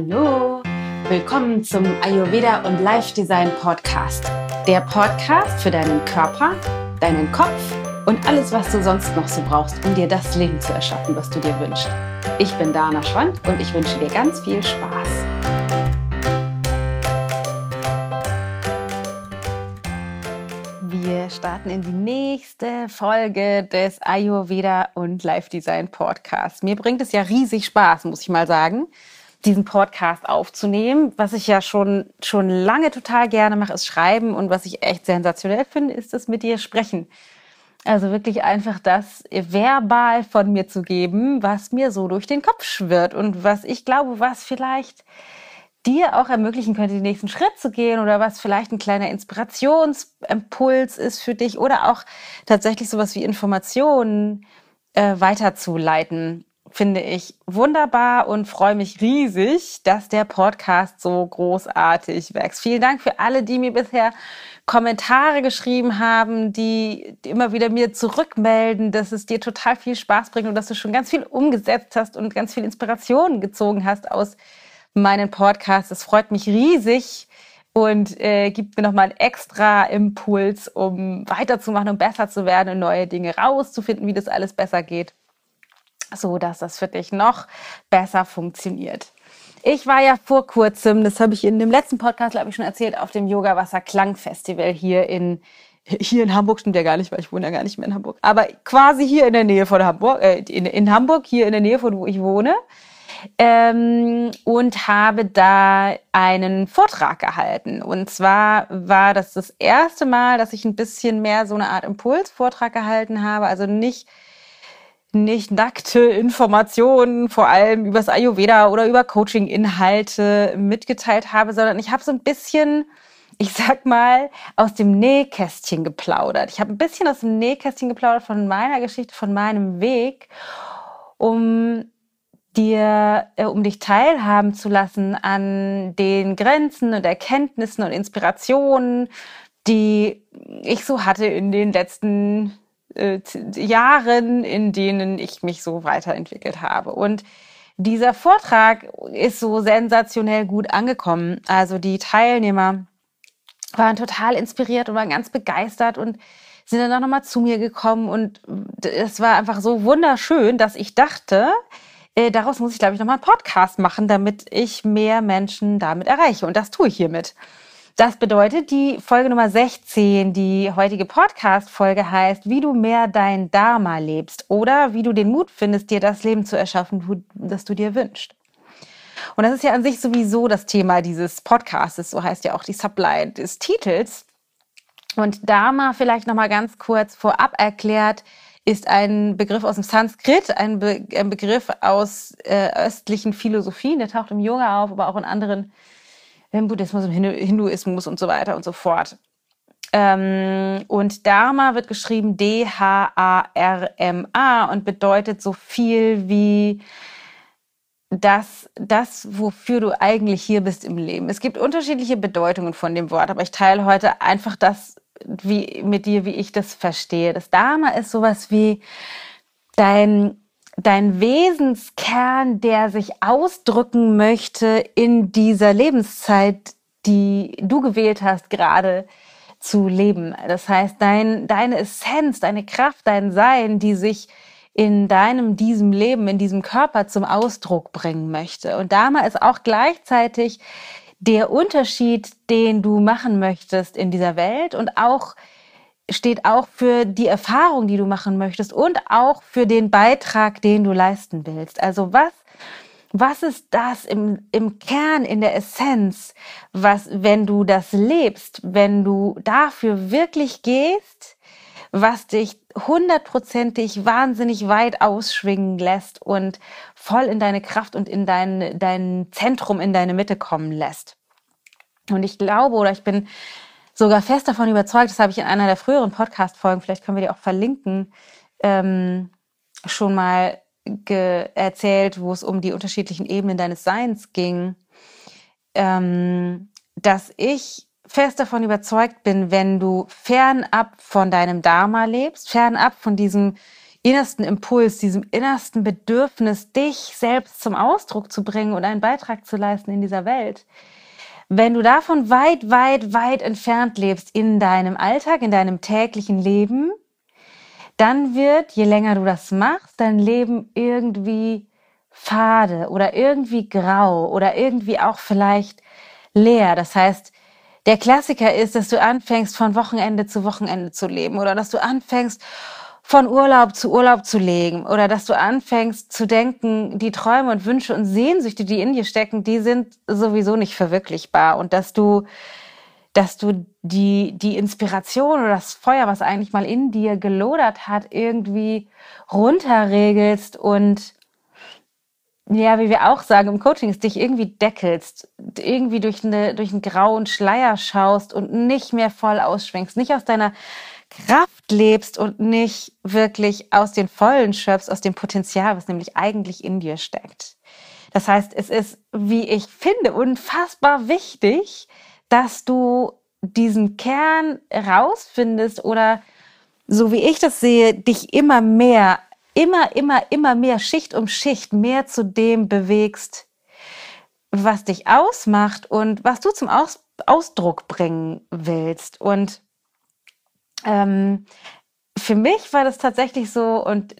Hallo, willkommen zum Ayurveda und Life Design Podcast. Der Podcast für deinen Körper, deinen Kopf und alles, was du sonst noch so brauchst, um dir das Leben zu erschaffen, was du dir wünschst. Ich bin Dana Schwand und ich wünsche dir ganz viel Spaß. Wir starten in die nächste Folge des Ayurveda und Life Design Podcasts. Mir bringt es ja riesig Spaß, muss ich mal sagen diesen Podcast aufzunehmen. Was ich ja schon, schon lange total gerne mache, ist schreiben. Und was ich echt sensationell finde, ist das mit dir sprechen. Also wirklich einfach das verbal von mir zu geben, was mir so durch den Kopf schwirrt und was ich glaube, was vielleicht dir auch ermöglichen könnte, den nächsten Schritt zu gehen oder was vielleicht ein kleiner Inspirationsimpuls ist für dich oder auch tatsächlich sowas wie Informationen äh, weiterzuleiten finde ich wunderbar und freue mich riesig, dass der Podcast so großartig wächst. Vielen Dank für alle, die mir bisher Kommentare geschrieben haben, die immer wieder mir zurückmelden, dass es dir total viel Spaß bringt und dass du schon ganz viel umgesetzt hast und ganz viel Inspiration gezogen hast aus meinen Podcasts. Das freut mich riesig und äh, gibt mir nochmal einen extra Impuls, um weiterzumachen und besser zu werden und neue Dinge rauszufinden, wie das alles besser geht so dass das für dich noch besser funktioniert. Ich war ja vor kurzem, das habe ich in dem letzten Podcast, glaube ich, schon erzählt, auf dem Yoga Wasser Klang Festival hier in hier in Hamburg stimmt ja gar nicht, weil ich wohne ja gar nicht mehr in Hamburg, aber quasi hier in der Nähe von Hamburg, äh, in, in Hamburg, hier in der Nähe von wo ich wohne. Ähm, und habe da einen Vortrag gehalten. Und zwar war das das erste Mal, dass ich ein bisschen mehr so eine Art Impulsvortrag gehalten habe. Also nicht nicht nackte Informationen, vor allem über das Ayurveda oder über Coaching-Inhalte mitgeteilt habe, sondern ich habe so ein bisschen, ich sag mal, aus dem Nähkästchen geplaudert. Ich habe ein bisschen aus dem Nähkästchen geplaudert von meiner Geschichte, von meinem Weg, um dir, äh, um dich teilhaben zu lassen an den Grenzen und Erkenntnissen und Inspirationen, die ich so hatte in den letzten äh, Jahren, in denen ich mich so weiterentwickelt habe. Und dieser Vortrag ist so sensationell gut angekommen. Also die Teilnehmer waren total inspiriert und waren ganz begeistert und sind dann auch nochmal zu mir gekommen. Und es war einfach so wunderschön, dass ich dachte, äh, daraus muss ich, glaube ich, nochmal einen Podcast machen, damit ich mehr Menschen damit erreiche. Und das tue ich hiermit. Das bedeutet, die Folge Nummer 16, die heutige Podcast-Folge heißt, wie du mehr dein Dharma lebst oder wie du den Mut findest, dir das Leben zu erschaffen, das du dir wünschst. Und das ist ja an sich sowieso das Thema dieses Podcasts, so heißt ja auch die Subline des Titels. Und Dharma vielleicht nochmal ganz kurz vorab erklärt, ist ein Begriff aus dem Sanskrit, ein, Be ein Begriff aus äh, östlichen Philosophien, der taucht im Yoga auf, aber auch in anderen im Buddhismus, im Hinduismus und so weiter und so fort. Ähm, und Dharma wird geschrieben D-H-A-R-M-A und bedeutet so viel wie das, das, wofür du eigentlich hier bist im Leben. Es gibt unterschiedliche Bedeutungen von dem Wort, aber ich teile heute einfach das wie, mit dir, wie ich das verstehe. Das Dharma ist sowas wie dein dein Wesenskern, der sich ausdrücken möchte in dieser Lebenszeit, die du gewählt hast, gerade zu leben. Das heißt, dein, deine Essenz, deine Kraft, dein Sein, die sich in deinem, diesem Leben, in diesem Körper zum Ausdruck bringen möchte. Und Dharma ist auch gleichzeitig der Unterschied, den du machen möchtest in dieser Welt und auch steht auch für die Erfahrung, die du machen möchtest und auch für den Beitrag, den du leisten willst. Also was, was ist das im, im Kern, in der Essenz, was, wenn du das lebst, wenn du dafür wirklich gehst, was dich hundertprozentig wahnsinnig weit ausschwingen lässt und voll in deine Kraft und in dein, dein Zentrum, in deine Mitte kommen lässt. Und ich glaube oder ich bin sogar fest davon überzeugt, das habe ich in einer der früheren Podcast-Folgen, vielleicht können wir die auch verlinken, ähm, schon mal erzählt, wo es um die unterschiedlichen Ebenen deines Seins ging, ähm, dass ich fest davon überzeugt bin, wenn du fernab von deinem Dharma lebst, fernab von diesem innersten Impuls, diesem innersten Bedürfnis, dich selbst zum Ausdruck zu bringen und einen Beitrag zu leisten in dieser Welt. Wenn du davon weit, weit, weit entfernt lebst in deinem Alltag, in deinem täglichen Leben, dann wird, je länger du das machst, dein Leben irgendwie fade oder irgendwie grau oder irgendwie auch vielleicht leer. Das heißt, der Klassiker ist, dass du anfängst, von Wochenende zu Wochenende zu leben oder dass du anfängst, von Urlaub zu Urlaub zu legen oder dass du anfängst zu denken, die Träume und Wünsche und Sehnsüchte, die in dir stecken, die sind sowieso nicht verwirklichbar. Und dass du dass du die, die Inspiration oder das Feuer, was eigentlich mal in dir gelodert hat, irgendwie runterregelst und ja, wie wir auch sagen im Coaching, ist dich irgendwie deckelst, irgendwie durch, eine, durch einen grauen Schleier schaust und nicht mehr voll ausschwenkst, nicht aus deiner Kraft lebst und nicht wirklich aus den Vollen schöpfst, aus dem Potenzial, was nämlich eigentlich in dir steckt. Das heißt, es ist, wie ich finde, unfassbar wichtig, dass du diesen Kern rausfindest oder so wie ich das sehe, dich immer mehr, immer, immer, immer mehr Schicht um Schicht mehr zu dem bewegst, was dich ausmacht und was du zum Aus Ausdruck bringen willst. Und ähm, für mich war das tatsächlich so und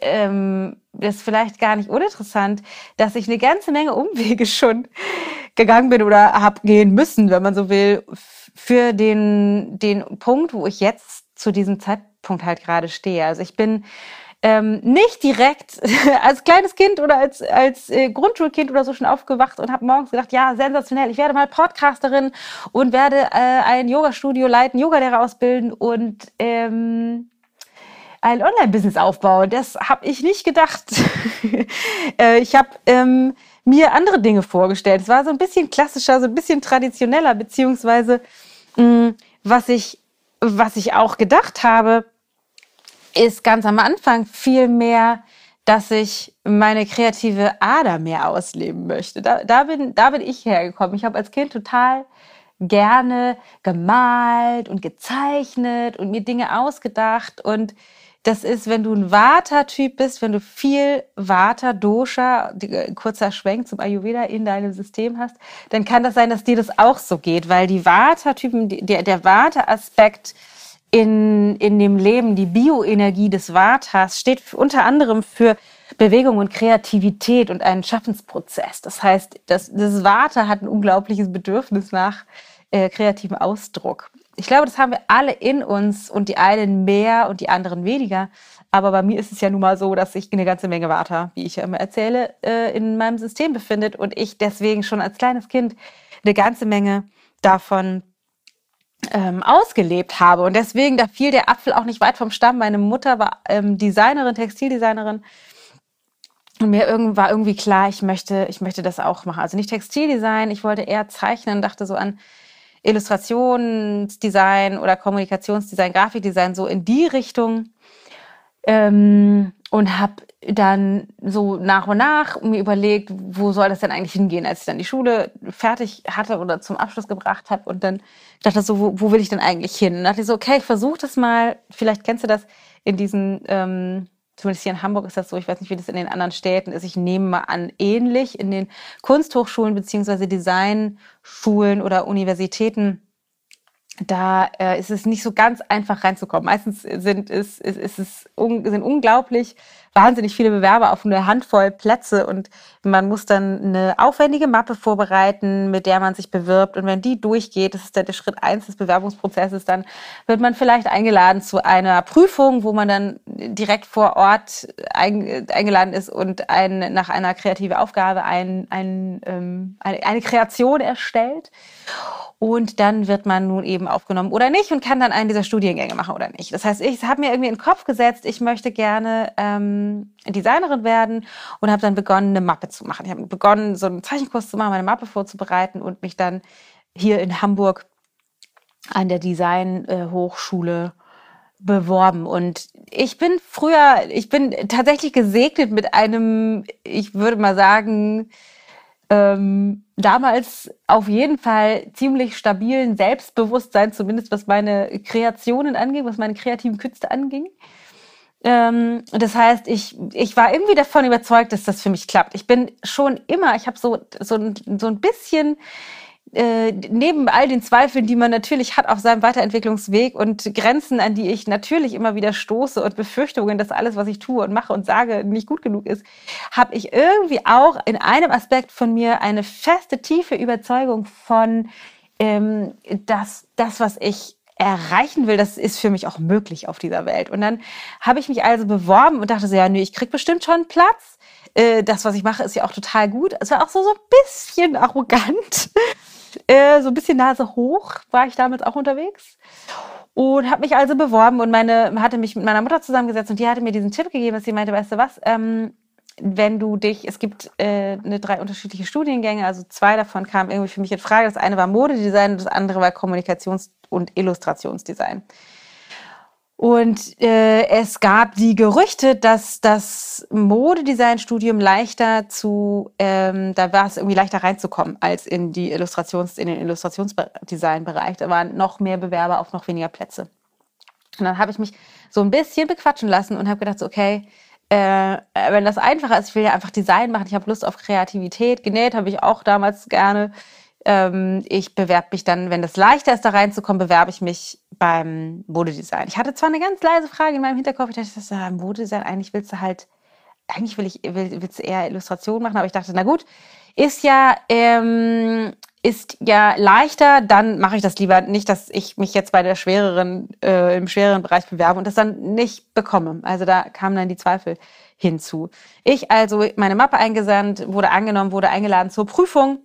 ähm, das ist vielleicht gar nicht uninteressant, dass ich eine ganze Menge Umwege schon gegangen bin oder habe gehen müssen, wenn man so will, für den, den Punkt, wo ich jetzt zu diesem Zeitpunkt halt gerade stehe. Also ich bin ähm, nicht direkt als kleines Kind oder als, als äh, Grundschulkind oder so schon aufgewacht und habe morgens gedacht, ja, sensationell, ich werde mal Podcasterin und werde äh, ein Yoga-Studio leiten, Yogalehrer ausbilden und ähm, ein Online-Business aufbauen. Das habe ich nicht gedacht. äh, ich habe ähm, mir andere Dinge vorgestellt. Es war so ein bisschen klassischer, so ein bisschen traditioneller, beziehungsweise mh, mm, was ich was ich auch gedacht habe, ist ganz am Anfang viel mehr, dass ich meine kreative Ader mehr ausleben möchte. Da, da, bin, da bin ich hergekommen. Ich habe als Kind total gerne gemalt und gezeichnet und mir Dinge ausgedacht. Und das ist, wenn du ein Vata-Typ bist, wenn du viel Vata-Dosha, äh, kurzer Schwenk zum Ayurveda in deinem System hast, dann kann das sein, dass dir das auch so geht, weil die Vata-Typen, der, der Vata-Aspekt, in, in dem Leben, die Bioenergie des Vatas, steht unter anderem für Bewegung und Kreativität und einen Schaffensprozess. Das heißt, das, das Vata hat ein unglaubliches Bedürfnis nach äh, kreativem Ausdruck. Ich glaube, das haben wir alle in uns und die einen mehr und die anderen weniger. Aber bei mir ist es ja nun mal so, dass sich eine ganze Menge Vata, wie ich ja immer erzähle, äh, in meinem System befindet und ich deswegen schon als kleines Kind eine ganze Menge davon ähm, ausgelebt habe. Und deswegen, da fiel der Apfel auch nicht weit vom Stamm. Meine Mutter war ähm, Designerin, Textildesignerin. Und mir irgend, war irgendwie klar, ich möchte, ich möchte das auch machen. Also nicht Textildesign, ich wollte eher zeichnen, dachte so an Illustrationsdesign oder Kommunikationsdesign, Grafikdesign, so in die Richtung. Ähm, und habe dann so nach und nach mir überlegt, wo soll das denn eigentlich hingehen, als ich dann die Schule fertig hatte oder zum Abschluss gebracht habe und dann dachte so, wo, wo will ich denn eigentlich hin? Und dachte ich so, okay, ich versuche das mal, vielleicht kennst du das in diesen, ähm, zumindest hier in Hamburg ist das so, ich weiß nicht, wie das in den anderen Städten ist, ich nehme mal an, ähnlich in den Kunsthochschulen beziehungsweise Designschulen oder Universitäten da äh, ist es nicht so ganz einfach reinzukommen. Meistens sind es, ist, ist es un, sind unglaublich wahnsinnig viele Bewerber auf eine Handvoll Plätze und man muss dann eine aufwendige Mappe vorbereiten, mit der man sich bewirbt. Und wenn die durchgeht, das ist dann der Schritt eins des Bewerbungsprozesses, dann wird man vielleicht eingeladen zu einer Prüfung, wo man dann direkt vor Ort ein, eingeladen ist und ein, nach einer kreativen Aufgabe ein, ein, ähm, eine, eine Kreation erstellt. Und dann wird man nun eben aufgenommen oder nicht und kann dann einen dieser Studiengänge machen oder nicht. Das heißt, ich habe mir irgendwie in den Kopf gesetzt, ich möchte gerne ähm, Designerin werden und habe dann begonnen, eine Mappe zu machen. Ich habe begonnen, so einen Zeichenkurs zu machen, meine Mappe vorzubereiten und mich dann hier in Hamburg an der Design-Hochschule beworben. Und ich bin früher, ich bin tatsächlich gesegnet mit einem, ich würde mal sagen, ähm, damals auf jeden Fall ziemlich stabilen Selbstbewusstsein, zumindest was meine Kreationen anging, was meine kreativen Künste anging. Ähm, das heißt, ich, ich war irgendwie davon überzeugt, dass das für mich klappt. Ich bin schon immer, ich habe so, so, so ein bisschen äh, neben all den Zweifeln, die man natürlich hat auf seinem Weiterentwicklungsweg und Grenzen, an die ich natürlich immer wieder stoße und Befürchtungen, dass alles, was ich tue und mache und sage, nicht gut genug ist, habe ich irgendwie auch in einem Aspekt von mir eine feste, tiefe Überzeugung von, ähm, dass das, was ich erreichen will, das ist für mich auch möglich auf dieser Welt. Und dann habe ich mich also beworben und dachte so, ja, nee, ich krieg bestimmt schon Platz. Äh, das, was ich mache, ist ja auch total gut. Es war auch so, so ein bisschen arrogant. Äh, so ein bisschen Nase hoch war ich damals auch unterwegs und habe mich also beworben und meine hatte mich mit meiner Mutter zusammengesetzt und die hatte mir diesen Tipp gegeben, dass sie meinte, weißt du was, ähm, wenn du dich, es gibt äh, eine drei unterschiedliche Studiengänge, also zwei davon kamen irgendwie für mich in Frage. Das eine war Modedesign das andere war Kommunikations- und Illustrationsdesign. Und äh, es gab die Gerüchte, dass das Modedesign-Studium leichter zu, ähm, da war es irgendwie leichter reinzukommen als in die Illustrations, in den Illustrationsdesign-Bereich. Da waren noch mehr Bewerber auf noch weniger Plätze. Und dann habe ich mich so ein bisschen bequatschen lassen und habe gedacht, so, okay, äh, wenn das einfacher ist, ich will ja einfach Design machen, ich habe Lust auf Kreativität. Genäht habe ich auch damals gerne. Ähm, ich bewerbe mich dann, wenn es leichter ist, da reinzukommen, bewerbe ich mich beim Modedesign. Ich hatte zwar eine ganz leise Frage in meinem Hinterkopf, ich dachte, das ist ja, Modedesign, eigentlich willst du halt, eigentlich will ich, will, willst du eher Illustration machen, aber ich dachte, na gut, ist ja, ähm, ist ja leichter, dann mache ich das lieber nicht, dass ich mich jetzt bei der schwereren, äh, im schwereren Bereich bewerbe und das dann nicht bekomme. Also da kamen dann die Zweifel hinzu. Ich also meine Mappe eingesandt, wurde angenommen, wurde eingeladen zur Prüfung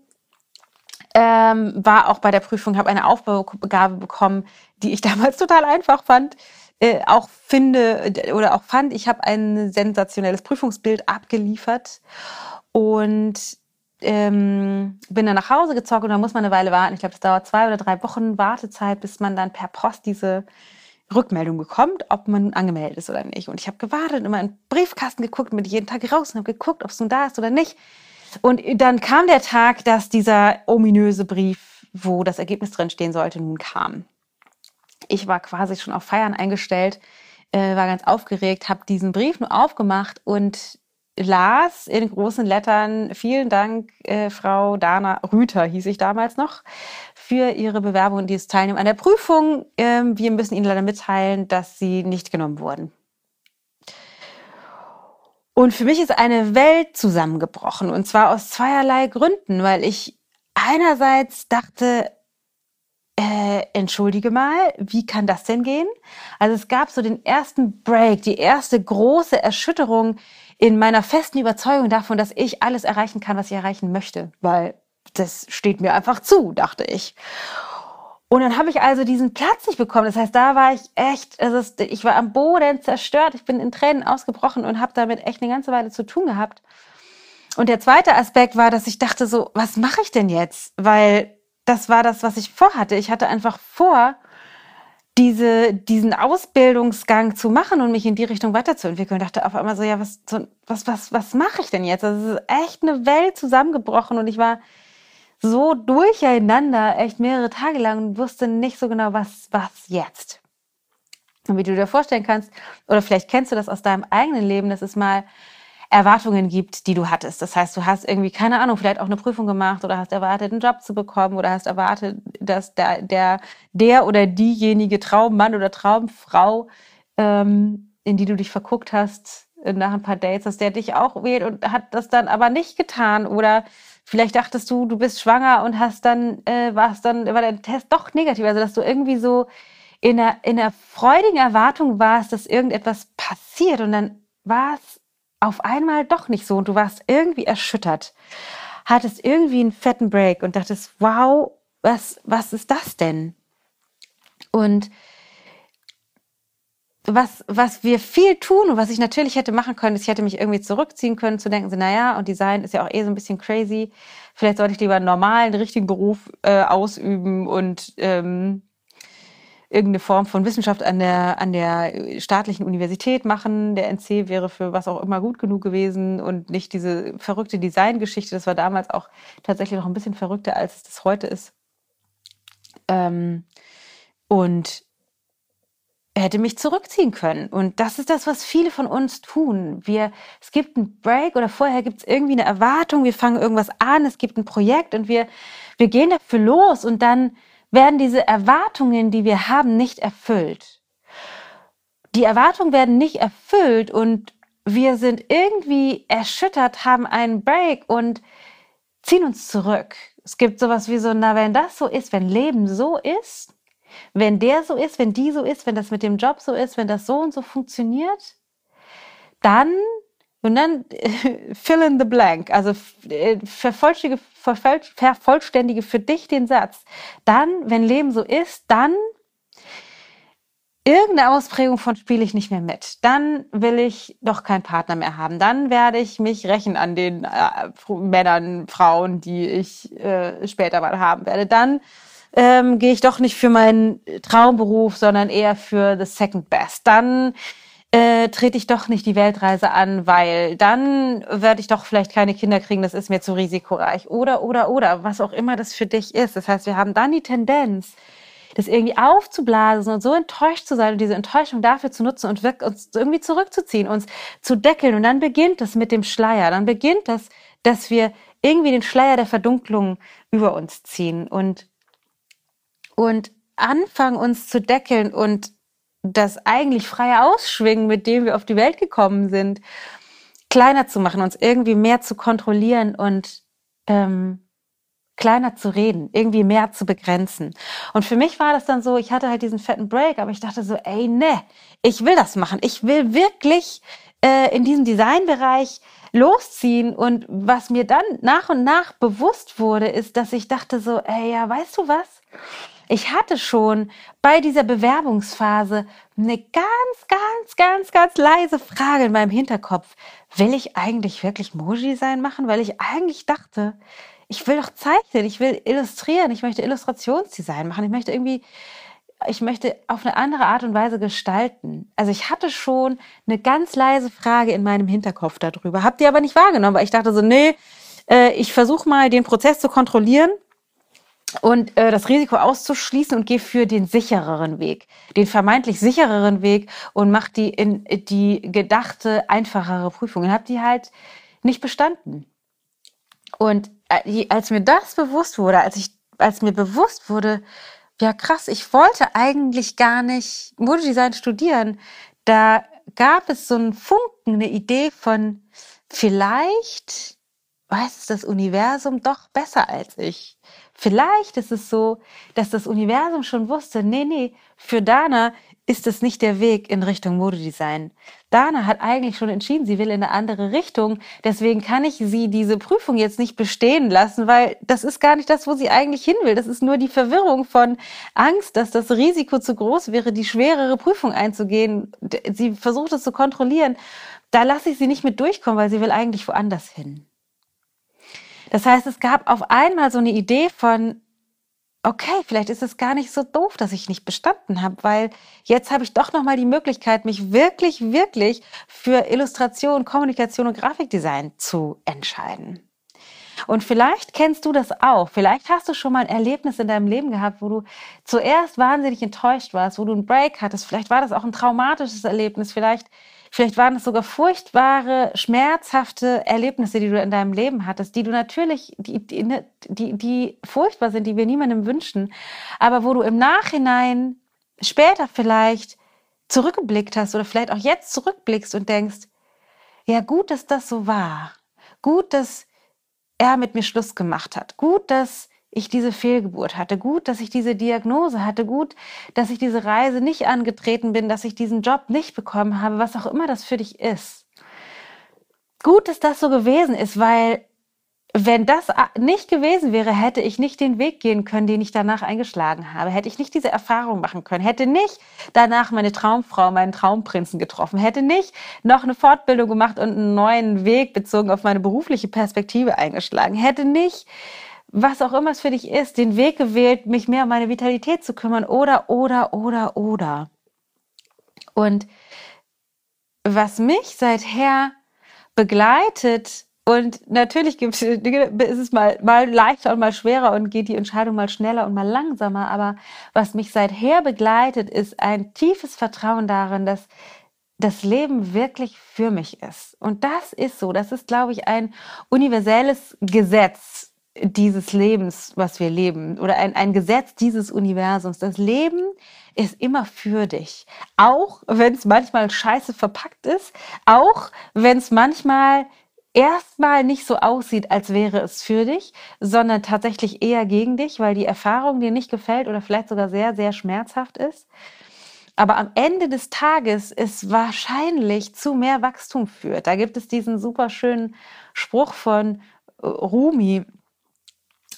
ähm, war auch bei der Prüfung, habe eine Aufgabe bekommen, die ich damals total einfach fand. Äh, auch finde oder auch fand, ich habe ein sensationelles Prüfungsbild abgeliefert und ähm, bin dann nach Hause gezockt und da muss man eine Weile warten. Ich glaube, das dauert zwei oder drei Wochen Wartezeit, bis man dann per Post diese Rückmeldung bekommt, ob man angemeldet ist oder nicht. Und ich habe gewartet, immer in den Briefkasten geguckt, bin jeden Tag raus und habe geguckt, ob es nun da ist oder nicht. Und dann kam der Tag, dass dieser ominöse Brief, wo das Ergebnis drin stehen sollte, nun kam. Ich war quasi schon auf Feiern eingestellt, äh, war ganz aufgeregt, habe diesen Brief nur aufgemacht und las in großen Lettern, vielen Dank, äh, Frau Dana Rüther, hieß ich damals noch, für Ihre Bewerbung und dieses Teilnehmen an der Prüfung. Ähm, wir müssen Ihnen leider mitteilen, dass Sie nicht genommen wurden. Und für mich ist eine Welt zusammengebrochen und zwar aus zweierlei Gründen, weil ich einerseits dachte, äh, entschuldige mal, wie kann das denn gehen? Also es gab so den ersten Break, die erste große Erschütterung in meiner festen Überzeugung davon, dass ich alles erreichen kann, was ich erreichen möchte, weil das steht mir einfach zu, dachte ich. Und dann habe ich also diesen Platz nicht bekommen. Das heißt, da war ich echt, also ich war am Boden zerstört. Ich bin in Tränen ausgebrochen und habe damit echt eine ganze Weile zu tun gehabt. Und der zweite Aspekt war, dass ich dachte so, was mache ich denn jetzt? Weil das war das, was ich vorhatte. Ich hatte einfach vor, diese, diesen Ausbildungsgang zu machen und mich in die Richtung weiterzuentwickeln. Ich dachte auf einmal so, ja, was, so, was, was, was mache ich denn jetzt? Also es ist echt eine Welt zusammengebrochen und ich war so durcheinander, echt mehrere Tage lang und wusste nicht so genau, was, was jetzt. Und wie du dir vorstellen kannst, oder vielleicht kennst du das aus deinem eigenen Leben, dass es mal Erwartungen gibt, die du hattest. Das heißt, du hast irgendwie, keine Ahnung, vielleicht auch eine Prüfung gemacht oder hast erwartet, einen Job zu bekommen oder hast erwartet, dass der, der, der oder diejenige Traummann oder Traumfrau, ähm, in die du dich verguckt hast, nach ein paar Dates, dass der dich auch wählt und hat das dann aber nicht getan oder Vielleicht dachtest du, du bist schwanger und hast dann, äh, warst dann, war der Test doch negativ. Also, dass du irgendwie so in einer, in einer freudigen Erwartung warst, dass irgendetwas passiert und dann war es auf einmal doch nicht so und du warst irgendwie erschüttert. Hattest irgendwie einen fetten Break und dachtest, wow, was, was ist das denn? Und was, was wir viel tun und was ich natürlich hätte machen können, ist, ich hätte mich irgendwie zurückziehen können, zu denken, naja, und Design ist ja auch eh so ein bisschen crazy. Vielleicht sollte ich lieber einen normalen, richtigen Beruf äh, ausüben und ähm, irgendeine Form von Wissenschaft an der, an der staatlichen Universität machen. Der NC wäre für was auch immer gut genug gewesen und nicht diese verrückte Designgeschichte. Das war damals auch tatsächlich noch ein bisschen verrückter, als es das heute ist. Ähm, und hätte mich zurückziehen können. Und das ist das, was viele von uns tun. Wir, es gibt einen Break oder vorher gibt es irgendwie eine Erwartung, wir fangen irgendwas an, es gibt ein Projekt und wir, wir gehen dafür los und dann werden diese Erwartungen, die wir haben, nicht erfüllt. Die Erwartungen werden nicht erfüllt und wir sind irgendwie erschüttert, haben einen Break und ziehen uns zurück. Es gibt sowas wie so, na, wenn das so ist, wenn Leben so ist, wenn der so ist, wenn die so ist, wenn das mit dem Job so ist, wenn das so und so funktioniert, dann und dann fill in the blank, also äh, vervollständige, vervollständige für dich den Satz. Dann, wenn Leben so ist, dann irgendeine Ausprägung von spiele ich nicht mehr mit. Dann will ich doch keinen Partner mehr haben. Dann werde ich mich rächen an den äh, Männern, Frauen, die ich äh, später mal haben werde. Dann ähm, gehe ich doch nicht für meinen Traumberuf, sondern eher für the second best. Dann äh, trete ich doch nicht die Weltreise an, weil dann werde ich doch vielleicht keine Kinder kriegen, das ist mir zu risikoreich. Oder, oder, oder, was auch immer das für dich ist. Das heißt, wir haben dann die Tendenz, das irgendwie aufzublasen und so enttäuscht zu sein und diese Enttäuschung dafür zu nutzen und uns irgendwie zurückzuziehen, uns zu deckeln. Und dann beginnt das mit dem Schleier. Dann beginnt das, dass wir irgendwie den Schleier der Verdunklung über uns ziehen und und anfangen uns zu deckeln und das eigentlich freie Ausschwingen, mit dem wir auf die Welt gekommen sind, kleiner zu machen, uns irgendwie mehr zu kontrollieren und ähm, kleiner zu reden, irgendwie mehr zu begrenzen. Und für mich war das dann so, ich hatte halt diesen fetten Break, aber ich dachte so, ey, ne, ich will das machen. Ich will wirklich äh, in diesem Designbereich losziehen. Und was mir dann nach und nach bewusst wurde, ist, dass ich dachte so, ey, ja, weißt du was? Ich hatte schon bei dieser Bewerbungsphase eine ganz, ganz, ganz, ganz leise Frage in meinem Hinterkopf. Will ich eigentlich wirklich Moji-Design machen? Weil ich eigentlich dachte, ich will doch zeichnen, ich will illustrieren, ich möchte Illustrationsdesign machen, ich möchte irgendwie, ich möchte auf eine andere Art und Weise gestalten. Also ich hatte schon eine ganz leise Frage in meinem Hinterkopf darüber, habt ihr aber nicht wahrgenommen, weil ich dachte so, nee, äh, ich versuche mal den Prozess zu kontrollieren und äh, das Risiko auszuschließen und gehe für den sichereren Weg, den vermeintlich sichereren Weg und mache die in die gedachte einfachere Prüfung und habe die halt nicht bestanden. Und äh, als mir das bewusst wurde, als ich als mir bewusst wurde, ja krass, ich wollte eigentlich gar nicht Modedesign studieren, da gab es so einen Funken, eine Idee von vielleicht weiß das Universum doch besser als ich. Vielleicht ist es so, dass das Universum schon wusste, nee, nee, für Dana ist es nicht der Weg in Richtung Modedesign. Dana hat eigentlich schon entschieden, sie will in eine andere Richtung. Deswegen kann ich sie diese Prüfung jetzt nicht bestehen lassen, weil das ist gar nicht das, wo sie eigentlich hin will. Das ist nur die Verwirrung von Angst, dass das Risiko zu groß wäre, die schwerere Prüfung einzugehen. Sie versucht es zu kontrollieren. Da lasse ich sie nicht mit durchkommen, weil sie will eigentlich woanders hin. Das heißt, es gab auf einmal so eine Idee von, okay, vielleicht ist es gar nicht so doof, dass ich nicht bestanden habe, weil jetzt habe ich doch noch mal die Möglichkeit, mich wirklich, wirklich für Illustration, Kommunikation und Grafikdesign zu entscheiden. Und vielleicht kennst du das auch. Vielleicht hast du schon mal ein Erlebnis in deinem Leben gehabt, wo du zuerst wahnsinnig enttäuscht warst, wo du einen Break hattest. Vielleicht war das auch ein traumatisches Erlebnis. Vielleicht Vielleicht waren es sogar furchtbare, schmerzhafte Erlebnisse, die du in deinem Leben hattest, die du natürlich, die, die, ne, die, die furchtbar sind, die wir niemandem wünschen, aber wo du im Nachhinein später vielleicht zurückgeblickt hast oder vielleicht auch jetzt zurückblickst und denkst, ja gut, dass das so war. Gut, dass er mit mir Schluss gemacht hat. Gut, dass ich diese Fehlgeburt hatte. Gut, dass ich diese Diagnose hatte. Gut, dass ich diese Reise nicht angetreten bin, dass ich diesen Job nicht bekommen habe, was auch immer das für dich ist. Gut, dass das so gewesen ist, weil wenn das nicht gewesen wäre, hätte ich nicht den Weg gehen können, den ich danach eingeschlagen habe. Hätte ich nicht diese Erfahrung machen können. Hätte nicht danach meine Traumfrau, meinen Traumprinzen getroffen. Hätte nicht noch eine Fortbildung gemacht und einen neuen Weg bezogen auf meine berufliche Perspektive eingeschlagen. Hätte nicht was auch immer es für dich ist, den Weg gewählt, mich mehr um meine Vitalität zu kümmern oder, oder, oder, oder. Und was mich seither begleitet Und natürlich gibt ist es mal, mal leichter und mal schwerer und geht die Entscheidung mal schneller und mal langsamer. Aber was mich seither begleitet, ist ein tiefes Vertrauen darin, dass das Leben wirklich für mich ist. Und das ist so. Das ist, glaube ich, ein universelles Gesetz dieses Lebens, was wir leben, oder ein, ein Gesetz dieses Universums. Das Leben ist immer für dich. Auch wenn es manchmal scheiße verpackt ist, auch wenn es manchmal erstmal nicht so aussieht, als wäre es für dich, sondern tatsächlich eher gegen dich, weil die Erfahrung dir nicht gefällt oder vielleicht sogar sehr, sehr schmerzhaft ist. Aber am Ende des Tages es wahrscheinlich zu mehr Wachstum führt. Da gibt es diesen super schönen Spruch von äh, Rumi,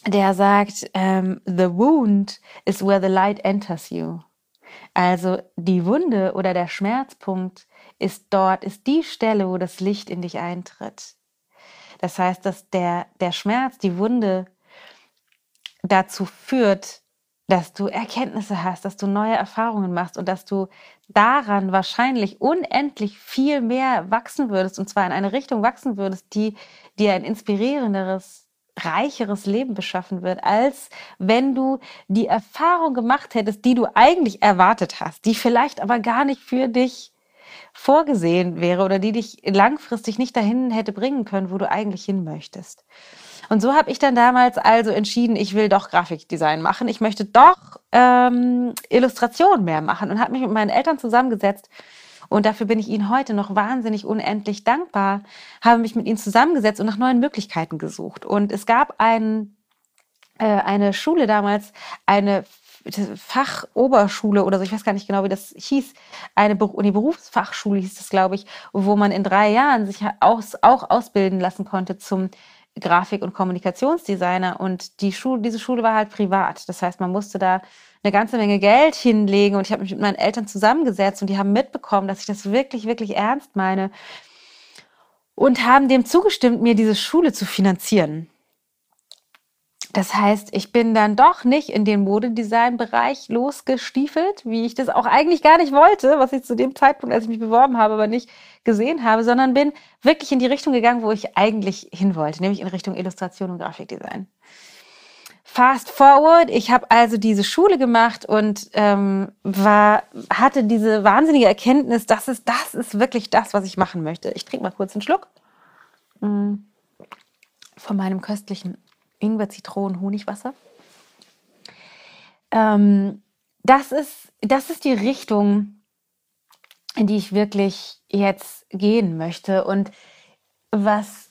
der sagt, ähm, The wound is where the light enters you. Also die Wunde oder der Schmerzpunkt ist dort, ist die Stelle, wo das Licht in dich eintritt. Das heißt, dass der, der Schmerz, die Wunde dazu führt, dass du Erkenntnisse hast, dass du neue Erfahrungen machst und dass du daran wahrscheinlich unendlich viel mehr wachsen würdest und zwar in eine Richtung wachsen würdest, die dir ein inspirierenderes reicheres Leben beschaffen wird, als wenn du die Erfahrung gemacht hättest, die du eigentlich erwartet hast, die vielleicht aber gar nicht für dich vorgesehen wäre oder die dich langfristig nicht dahin hätte bringen können, wo du eigentlich hin möchtest. Und so habe ich dann damals also entschieden, ich will doch Grafikdesign machen. Ich möchte doch ähm, Illustration mehr machen und habe mich mit meinen Eltern zusammengesetzt und dafür bin ich Ihnen heute noch wahnsinnig unendlich dankbar, habe mich mit Ihnen zusammengesetzt und nach neuen Möglichkeiten gesucht. Und es gab ein, äh, eine Schule damals, eine Fachoberschule oder so, ich weiß gar nicht genau, wie das hieß, eine die Berufsfachschule hieß das, glaube ich, wo man in drei Jahren sich aus, auch ausbilden lassen konnte zum Grafik- und Kommunikationsdesigner. Und die Schule, diese Schule war halt privat. Das heißt, man musste da eine ganze Menge Geld hinlegen und ich habe mich mit meinen Eltern zusammengesetzt und die haben mitbekommen, dass ich das wirklich, wirklich ernst meine und haben dem zugestimmt, mir diese Schule zu finanzieren. Das heißt, ich bin dann doch nicht in den Modedesign-Bereich losgestiefelt, wie ich das auch eigentlich gar nicht wollte, was ich zu dem Zeitpunkt, als ich mich beworben habe, aber nicht gesehen habe, sondern bin wirklich in die Richtung gegangen, wo ich eigentlich hin wollte, nämlich in Richtung Illustration und Grafikdesign. Fast forward, ich habe also diese Schule gemacht und ähm, war, hatte diese wahnsinnige Erkenntnis, dass es, das ist wirklich das, was ich machen möchte. Ich trinke mal kurz einen Schluck mm. von meinem köstlichen Ingwer-Zitronen-Honigwasser. Ähm, das, ist, das ist die Richtung, in die ich wirklich jetzt gehen möchte. Und was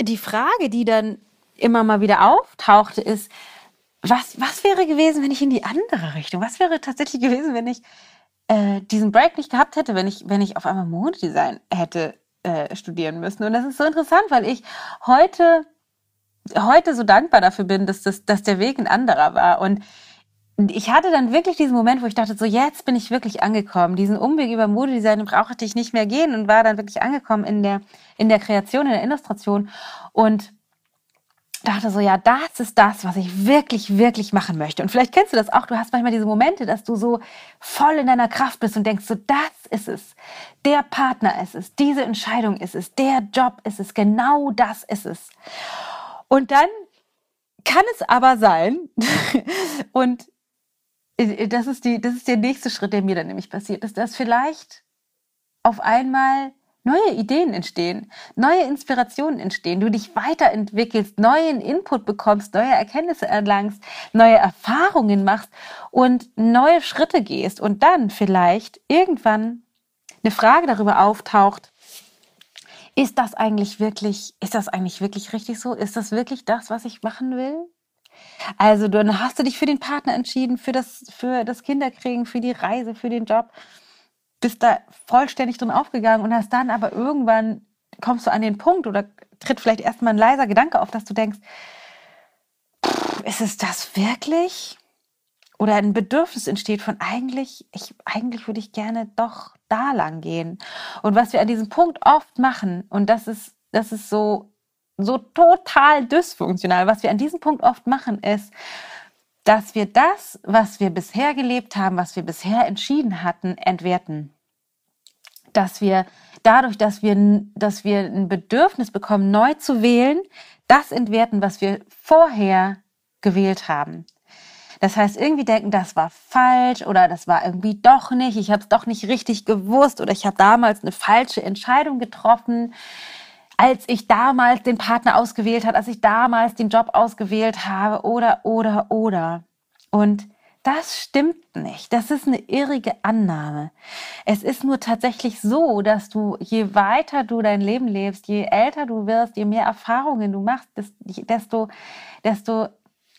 die Frage, die dann immer mal wieder auftauchte, ist, was, was wäre gewesen, wenn ich in die andere Richtung, was wäre tatsächlich gewesen, wenn ich äh, diesen Break nicht gehabt hätte, wenn ich, wenn ich auf einmal Modedesign hätte äh, studieren müssen. Und das ist so interessant, weil ich heute, heute so dankbar dafür bin, dass, das, dass der Weg ein anderer war. Und ich hatte dann wirklich diesen Moment, wo ich dachte, so jetzt bin ich wirklich angekommen. Diesen Umweg über Modedesign brauchte ich nicht mehr gehen und war dann wirklich angekommen in der, in der Kreation, in der Illustration. Und dachte so, ja, das ist das, was ich wirklich, wirklich machen möchte. Und vielleicht kennst du das auch. Du hast manchmal diese Momente, dass du so voll in deiner Kraft bist und denkst so, das ist es. Der Partner ist es. Diese Entscheidung ist es. Der Job ist es. Genau das ist es. Und dann kann es aber sein, und das ist, die, das ist der nächste Schritt, der mir dann nämlich passiert ist, dass vielleicht auf einmal neue Ideen entstehen, neue Inspirationen entstehen, du dich weiterentwickelst, neuen Input bekommst, neue Erkenntnisse erlangst, neue Erfahrungen machst und neue Schritte gehst und dann vielleicht irgendwann eine Frage darüber auftaucht, ist das eigentlich wirklich, ist das eigentlich wirklich richtig so? Ist das wirklich das, was ich machen will? Also dann hast du dich für den Partner entschieden, für das, für das Kinderkriegen, für die Reise, für den Job bist da vollständig drin aufgegangen und hast dann aber irgendwann kommst du an den Punkt oder tritt vielleicht erstmal ein leiser Gedanke auf, dass du denkst, ist es das wirklich? Oder ein Bedürfnis entsteht von eigentlich, ich, eigentlich würde ich gerne doch da lang gehen. Und was wir an diesem Punkt oft machen, und das ist, das ist so, so total dysfunktional, was wir an diesem Punkt oft machen, ist, dass wir das, was wir bisher gelebt haben, was wir bisher entschieden hatten, entwerten. Dass wir dadurch, dass wir, dass wir ein Bedürfnis bekommen, neu zu wählen, das entwerten, was wir vorher gewählt haben. Das heißt, irgendwie denken, das war falsch oder das war irgendwie doch nicht, ich habe es doch nicht richtig gewusst oder ich habe damals eine falsche Entscheidung getroffen, als ich damals den Partner ausgewählt habe, als ich damals den Job ausgewählt habe oder, oder, oder. Und das stimmt nicht. Das ist eine irrige Annahme. Es ist nur tatsächlich so, dass du, je weiter du dein Leben lebst, je älter du wirst, je mehr Erfahrungen du machst, desto, desto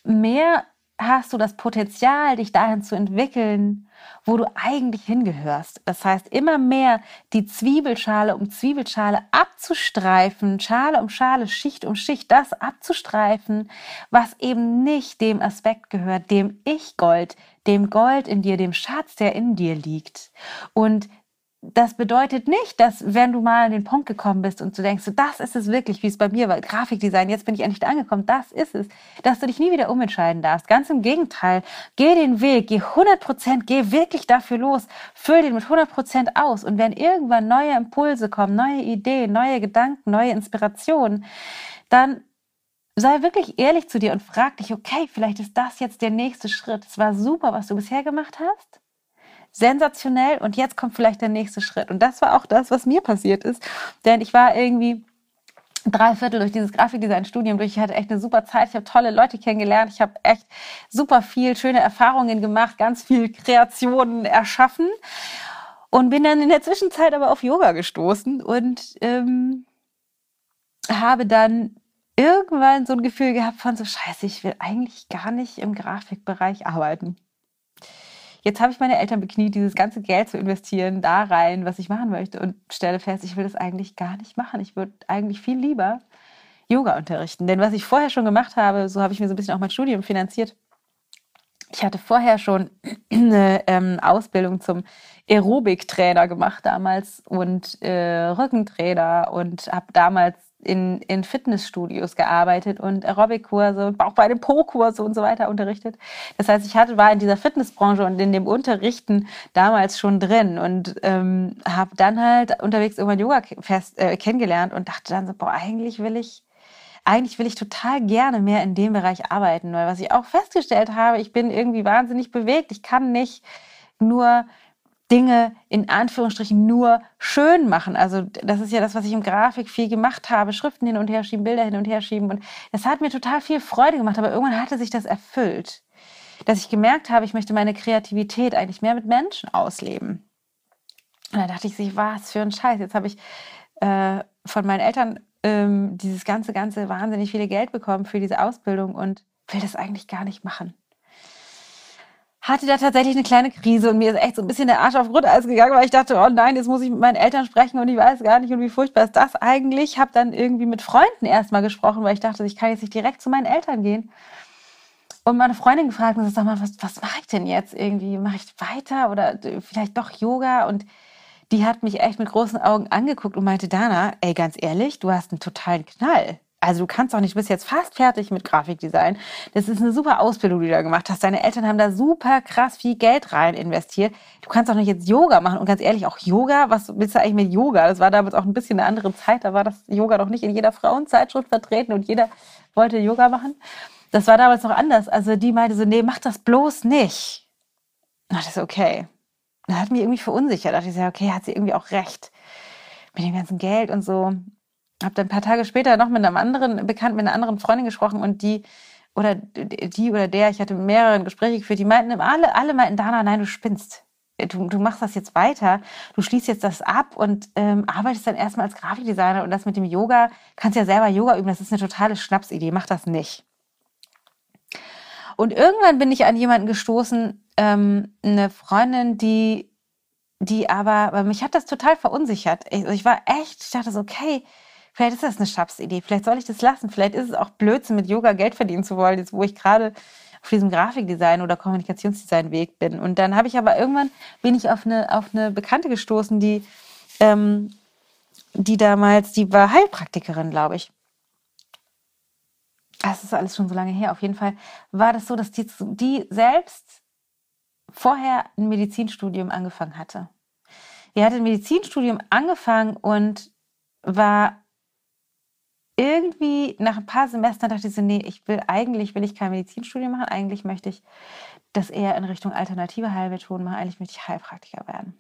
mehr hast du das Potenzial, dich dahin zu entwickeln, wo du eigentlich hingehörst. Das heißt, immer mehr die Zwiebelschale um Zwiebelschale abzustreifen, Schale um Schale, Schicht um Schicht, das abzustreifen, was eben nicht dem Aspekt gehört, dem Ich-Gold, dem Gold in dir, dem Schatz, der in dir liegt. Und das bedeutet nicht, dass wenn du mal an den Punkt gekommen bist und du denkst, das ist es wirklich, wie es bei mir war, Grafikdesign, jetzt bin ich endlich angekommen, das ist es, dass du dich nie wieder umentscheiden darfst. Ganz im Gegenteil, geh den Weg, geh 100 Prozent, geh wirklich dafür los, füll den mit 100 Prozent aus und wenn irgendwann neue Impulse kommen, neue Ideen, neue Gedanken, neue Inspirationen, dann sei wirklich ehrlich zu dir und frag dich, okay, vielleicht ist das jetzt der nächste Schritt. Es war super, was du bisher gemacht hast sensationell und jetzt kommt vielleicht der nächste Schritt. Und das war auch das, was mir passiert ist. Denn ich war irgendwie drei Viertel durch dieses Grafikdesign-Studium durch. Ich hatte echt eine super Zeit. Ich habe tolle Leute kennengelernt. Ich habe echt super viel schöne Erfahrungen gemacht, ganz viel Kreationen erschaffen und bin dann in der Zwischenzeit aber auf Yoga gestoßen und ähm, habe dann irgendwann so ein Gefühl gehabt von so Scheiße, ich will eigentlich gar nicht im Grafikbereich arbeiten. Jetzt habe ich meine Eltern bekniet, dieses ganze Geld zu investieren da rein, was ich machen möchte und stelle fest, ich will das eigentlich gar nicht machen. Ich würde eigentlich viel lieber Yoga unterrichten. Denn was ich vorher schon gemacht habe, so habe ich mir so ein bisschen auch mein Studium finanziert. Ich hatte vorher schon eine ähm, Ausbildung zum Aerobik-Trainer gemacht damals und äh, Rückentrainer und habe damals in, in Fitnessstudios gearbeitet und Aerobic-Kurse und auch bei den Po-Kurse und so weiter unterrichtet. Das heißt, ich hatte, war in dieser Fitnessbranche und in dem Unterrichten damals schon drin und ähm, habe dann halt unterwegs irgendwann Yoga fest, äh, kennengelernt und dachte dann so, boah, eigentlich will ich eigentlich will ich total gerne mehr in dem Bereich arbeiten, weil was ich auch festgestellt habe, ich bin irgendwie wahnsinnig bewegt. Ich kann nicht nur Dinge in Anführungsstrichen nur schön machen. Also das ist ja das, was ich im Grafik viel gemacht habe, Schriften hin und her schieben, Bilder hin und her schieben. Und das hat mir total viel Freude gemacht, aber irgendwann hatte sich das erfüllt. Dass ich gemerkt habe, ich möchte meine Kreativität eigentlich mehr mit Menschen ausleben. Und da dachte ich sich, was für ein Scheiß. Jetzt habe ich äh, von meinen Eltern ähm, dieses ganze, ganze wahnsinnig viele Geld bekommen für diese Ausbildung und will das eigentlich gar nicht machen hatte da tatsächlich eine kleine Krise und mir ist echt so ein bisschen der Arsch auf Grundeis gegangen, weil ich dachte, oh nein, jetzt muss ich mit meinen Eltern sprechen und ich weiß gar nicht und wie furchtbar ist das eigentlich. Habe dann irgendwie mit Freunden erstmal gesprochen, weil ich dachte, ich kann jetzt nicht direkt zu meinen Eltern gehen. Und meine Freundin gefragt und sag mal, was, was mache ich denn jetzt irgendwie? Mache ich weiter oder vielleicht doch Yoga? Und die hat mich echt mit großen Augen angeguckt und meinte, Dana, ey, ganz ehrlich, du hast einen totalen Knall. Also du kannst doch nicht, du bist jetzt fast fertig mit Grafikdesign. Das ist eine super Ausbildung, die du da gemacht hast. Deine Eltern haben da super krass viel Geld rein investiert. Du kannst doch nicht jetzt Yoga machen. Und ganz ehrlich, auch Yoga, was willst du eigentlich mit Yoga? Das war damals auch ein bisschen eine andere Zeit. Da war das Yoga doch nicht in jeder Frauenzeitschrift vertreten und jeder wollte Yoga machen. Das war damals noch anders. Also die meinte so, nee, mach das bloß nicht. Und das ist okay. Das hat mich irgendwie verunsichert. Da dachte ich, okay, hat sie irgendwie auch recht. Mit dem ganzen Geld und so habe dann ein paar Tage später noch mit einem anderen Bekannten, mit einer anderen Freundin gesprochen und die oder die oder der, ich hatte mehrere Gespräche geführt, die meinten alle, alle meinten, Dana, nein, du spinnst. Du, du machst das jetzt weiter, du schließt jetzt das ab und ähm, arbeitest dann erstmal als Grafikdesigner und das mit dem Yoga, kannst ja selber Yoga üben, das ist eine totale Schnapsidee, mach das nicht. Und irgendwann bin ich an jemanden gestoßen, ähm, eine Freundin, die, die aber, mich hat das total verunsichert. Ich, ich war echt, ich dachte so, okay, Vielleicht ist das eine Schnapsidee. Vielleicht soll ich das lassen. Vielleicht ist es auch Blödsinn, mit Yoga Geld verdienen zu wollen, jetzt wo ich gerade auf diesem Grafikdesign oder Kommunikationsdesign Weg bin. Und dann habe ich aber irgendwann bin ich auf eine, auf eine Bekannte gestoßen, die, ähm, die damals, die war Heilpraktikerin, glaube ich. Das ist alles schon so lange her. Auf jeden Fall war das so, dass die, die selbst vorher ein Medizinstudium angefangen hatte Er hat ein Medizinstudium angefangen und war irgendwie nach ein paar Semestern dachte ich so, nee, ich will eigentlich will ich kein Medizinstudium machen, eigentlich möchte ich das eher in Richtung alternative Heilmethoden machen, eigentlich möchte ich Heilpraktiker werden.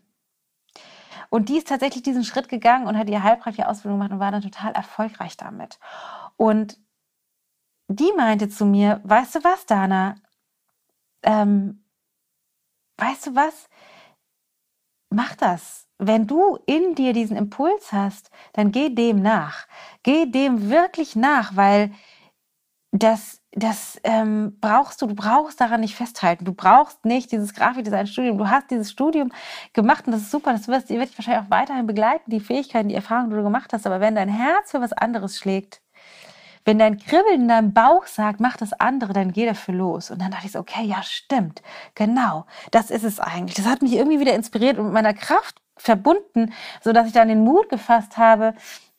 Und die ist tatsächlich diesen Schritt gegangen und hat ihr Heilpraktiker-Ausbildung gemacht und war dann total erfolgreich damit. Und die meinte zu mir, weißt du was, Dana? Ähm, weißt du was? Mach das. Wenn du in dir diesen Impuls hast, dann geh dem nach. Geh dem wirklich nach, weil das, das ähm, brauchst du, du brauchst daran nicht festhalten. Du brauchst nicht dieses Grafikdesign-Studium. Du hast dieses Studium gemacht und das ist super. Das wird, wird dich wahrscheinlich auch weiterhin begleiten, die Fähigkeiten, die Erfahrungen, die du gemacht hast. Aber wenn dein Herz für was anderes schlägt, wenn dein Kribbeln in deinem Bauch sagt, mach das andere, dann geh dafür los. Und dann dachte ich so, okay, ja, stimmt. Genau. Das ist es eigentlich. Das hat mich irgendwie wieder inspiriert und mit meiner Kraft verbunden, so dass ich dann den Mut gefasst habe,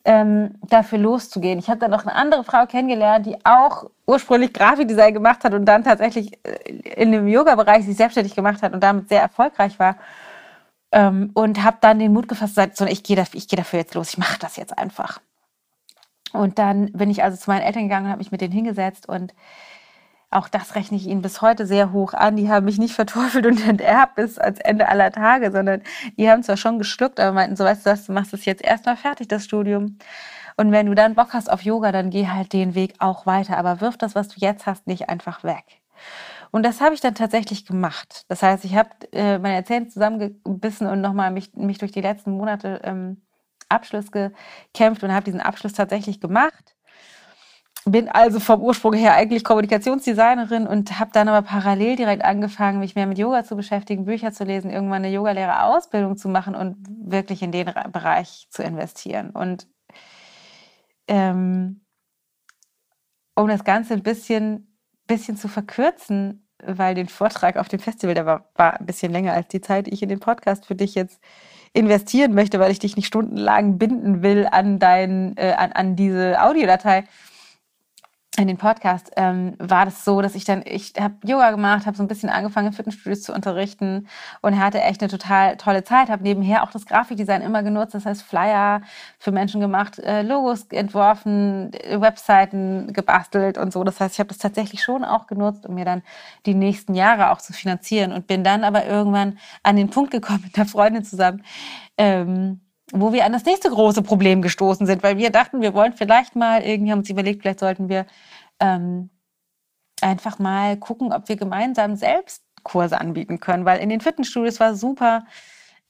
ähm, dafür loszugehen. Ich habe dann noch eine andere Frau kennengelernt, die auch ursprünglich Grafikdesign gemacht hat und dann tatsächlich äh, in dem Yoga-Bereich sich selbstständig gemacht hat und damit sehr erfolgreich war. Ähm, und habe dann den Mut gefasst, so, ich gehe dafür, geh dafür jetzt los, ich mache das jetzt einfach. Und dann bin ich also zu meinen Eltern gegangen und habe mich mit denen hingesetzt und auch das rechne ich ihnen bis heute sehr hoch an. Die haben mich nicht verteufelt und enterbt bis ans Ende aller Tage, sondern die haben zwar schon geschluckt, aber meinten so, weißt du was, du machst das jetzt erstmal fertig, das Studium. Und wenn du dann Bock hast auf Yoga, dann geh halt den Weg auch weiter. Aber wirf das, was du jetzt hast, nicht einfach weg. Und das habe ich dann tatsächlich gemacht. Das heißt, ich habe äh, meine Zähne zusammengebissen und nochmal mich, mich durch die letzten Monate ähm, Abschluss gekämpft und habe diesen Abschluss tatsächlich gemacht. Bin also vom Ursprung her eigentlich Kommunikationsdesignerin und habe dann aber parallel direkt angefangen, mich mehr mit Yoga zu beschäftigen, Bücher zu lesen, irgendwann eine Yogalehrerausbildung zu machen und wirklich in den Bereich zu investieren. Und ähm, um das Ganze ein bisschen, bisschen zu verkürzen, weil den Vortrag auf dem Festival, der war, war ein bisschen länger als die Zeit, die ich in den Podcast für dich jetzt investieren möchte, weil ich dich nicht stundenlang binden will an dein, äh, an, an diese Audiodatei in den Podcast ähm, war das so, dass ich dann, ich habe Yoga gemacht, habe so ein bisschen angefangen, Fitnessstudios zu unterrichten und hatte echt eine total tolle Zeit, habe nebenher auch das Grafikdesign immer genutzt, das heißt Flyer für Menschen gemacht, äh, Logos entworfen, Webseiten gebastelt und so. Das heißt, ich habe das tatsächlich schon auch genutzt, um mir dann die nächsten Jahre auch zu finanzieren und bin dann aber irgendwann an den Punkt gekommen mit einer Freundin zusammen, ähm, wo wir an das nächste große Problem gestoßen sind, weil wir dachten, wir wollen vielleicht mal, irgendwie haben uns überlegt, vielleicht sollten wir ähm, einfach mal gucken, ob wir gemeinsam selbst Kurse anbieten können, weil in den Fitnessstudios war super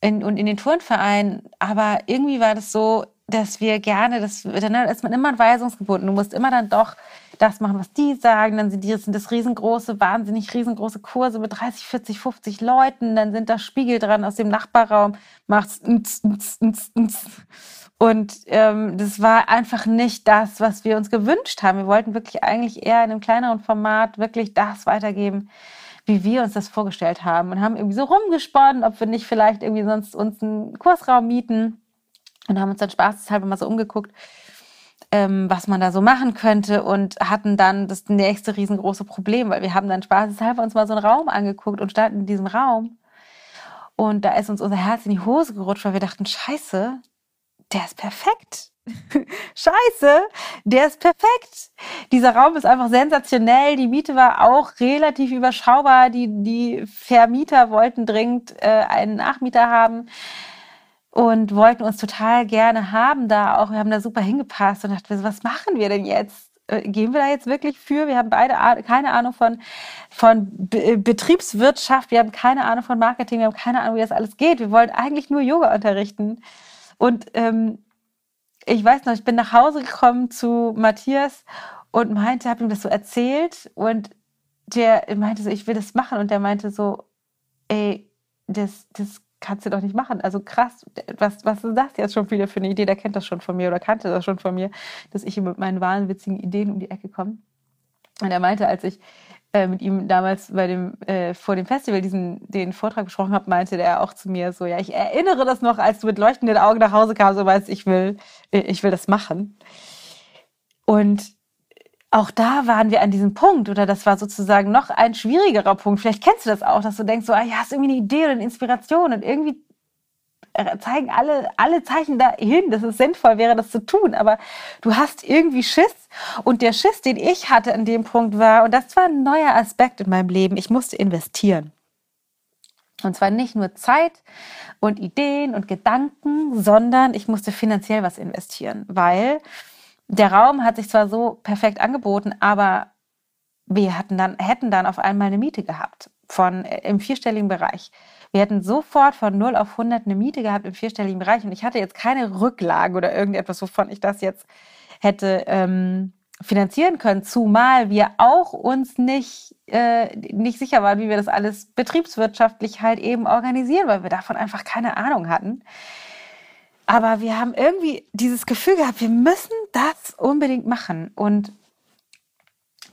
in, und in den Turnvereinen, aber irgendwie war das so, dass wir gerne, das, dann ist man immer weisungsgebunden. Du musst immer dann doch das machen, was die sagen. Dann sind, die, sind das riesengroße, wahnsinnig riesengroße Kurse mit 30, 40, 50 Leuten. Dann sind da Spiegel dran aus dem Nachbarraum. Macht's und ähm, das war einfach nicht das, was wir uns gewünscht haben. Wir wollten wirklich eigentlich eher in einem kleineren Format wirklich das weitergeben, wie wir uns das vorgestellt haben. Und haben irgendwie so rumgesponnen, ob wir nicht vielleicht irgendwie sonst uns einen Kursraum mieten und haben uns dann spaßeshalber mal so umgeguckt, ähm, was man da so machen könnte und hatten dann das nächste riesengroße Problem, weil wir haben dann spaßeshalber uns mal so einen Raum angeguckt und standen in diesem Raum. Und da ist uns unser Herz in die Hose gerutscht, weil wir dachten, scheiße, der ist perfekt. Scheiße, der ist perfekt. Dieser Raum ist einfach sensationell. Die Miete war auch relativ überschaubar. Die, die Vermieter wollten dringend äh, einen Nachmieter haben und wollten uns total gerne haben da auch. Wir haben da super hingepasst und dachten, was machen wir denn jetzt? Äh, gehen wir da jetzt wirklich für? Wir haben beide keine Ahnung von, von Be Betriebswirtschaft, wir haben keine Ahnung von Marketing, wir haben keine Ahnung, wie das alles geht. Wir wollten eigentlich nur Yoga unterrichten. Und ähm, ich weiß noch, ich bin nach Hause gekommen zu Matthias und meinte, habe ihm das so erzählt und der meinte so, ich will das machen und der meinte so, ey, das, das kannst du doch nicht machen. Also krass, was, was ist das jetzt schon wieder für eine Idee? Der kennt das schon von mir oder kannte das schon von mir, dass ich mit meinen wahnwitzigen Ideen um die Ecke komme. Und er meinte, als ich äh, mit ihm damals bei dem, äh, vor dem Festival diesen, den Vortrag besprochen habe, meinte der auch zu mir so, ja, ich erinnere das noch, als du mit leuchtenden Augen nach Hause kamst und weißt, ich will, äh, ich will das machen. Und auch da waren wir an diesem Punkt oder das war sozusagen noch ein schwierigerer Punkt. Vielleicht kennst du das auch, dass du denkst so, ah, ja, hast irgendwie eine Idee oder eine Inspiration und irgendwie äh, zeigen alle, alle Zeichen dahin, dass es sinnvoll wäre, das zu tun. Aber du hast irgendwie Schiss. Und der Schiss, den ich hatte an dem Punkt war, und das war ein neuer Aspekt in meinem Leben, ich musste investieren. Und zwar nicht nur Zeit und Ideen und Gedanken, sondern ich musste finanziell was investieren, weil der Raum hat sich zwar so perfekt angeboten, aber wir hatten dann, hätten dann auf einmal eine Miete gehabt von äh, im vierstelligen Bereich. Wir hätten sofort von 0 auf 100 eine Miete gehabt im vierstelligen Bereich und ich hatte jetzt keine Rücklage oder irgendetwas, wovon ich das jetzt hätte ähm, finanzieren können, zumal wir auch uns nicht, äh, nicht sicher waren, wie wir das alles betriebswirtschaftlich halt eben organisieren, weil wir davon einfach keine Ahnung hatten. Aber wir haben irgendwie dieses Gefühl gehabt, wir müssen das unbedingt machen. Und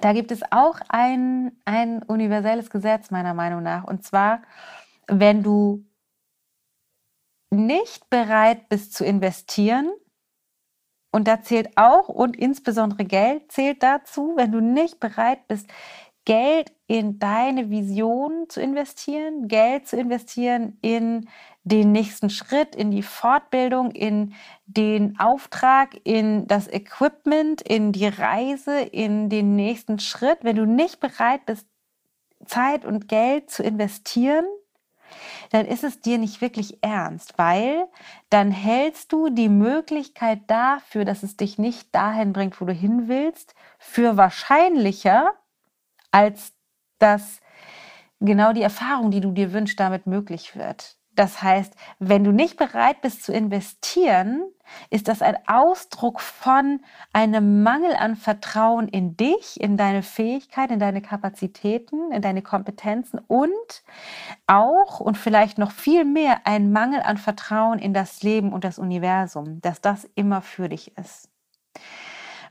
da gibt es auch ein, ein universelles Gesetz meiner Meinung nach. Und zwar, wenn du nicht bereit bist zu investieren, und da zählt auch und insbesondere Geld zählt dazu, wenn du nicht bereit bist, Geld in deine Vision zu investieren, Geld zu investieren in den nächsten Schritt, in die Fortbildung, in den Auftrag, in das Equipment, in die Reise, in den nächsten Schritt. Wenn du nicht bereit bist, Zeit und Geld zu investieren, dann ist es dir nicht wirklich ernst, weil dann hältst du die Möglichkeit dafür, dass es dich nicht dahin bringt, wo du hin willst, für wahrscheinlicher, als dass genau die Erfahrung, die du dir wünschst, damit möglich wird. Das heißt, wenn du nicht bereit bist zu investieren, ist das ein Ausdruck von einem Mangel an Vertrauen in dich, in deine Fähigkeit, in deine Kapazitäten, in deine Kompetenzen und auch und vielleicht noch viel mehr ein Mangel an Vertrauen in das Leben und das Universum, dass das immer für dich ist.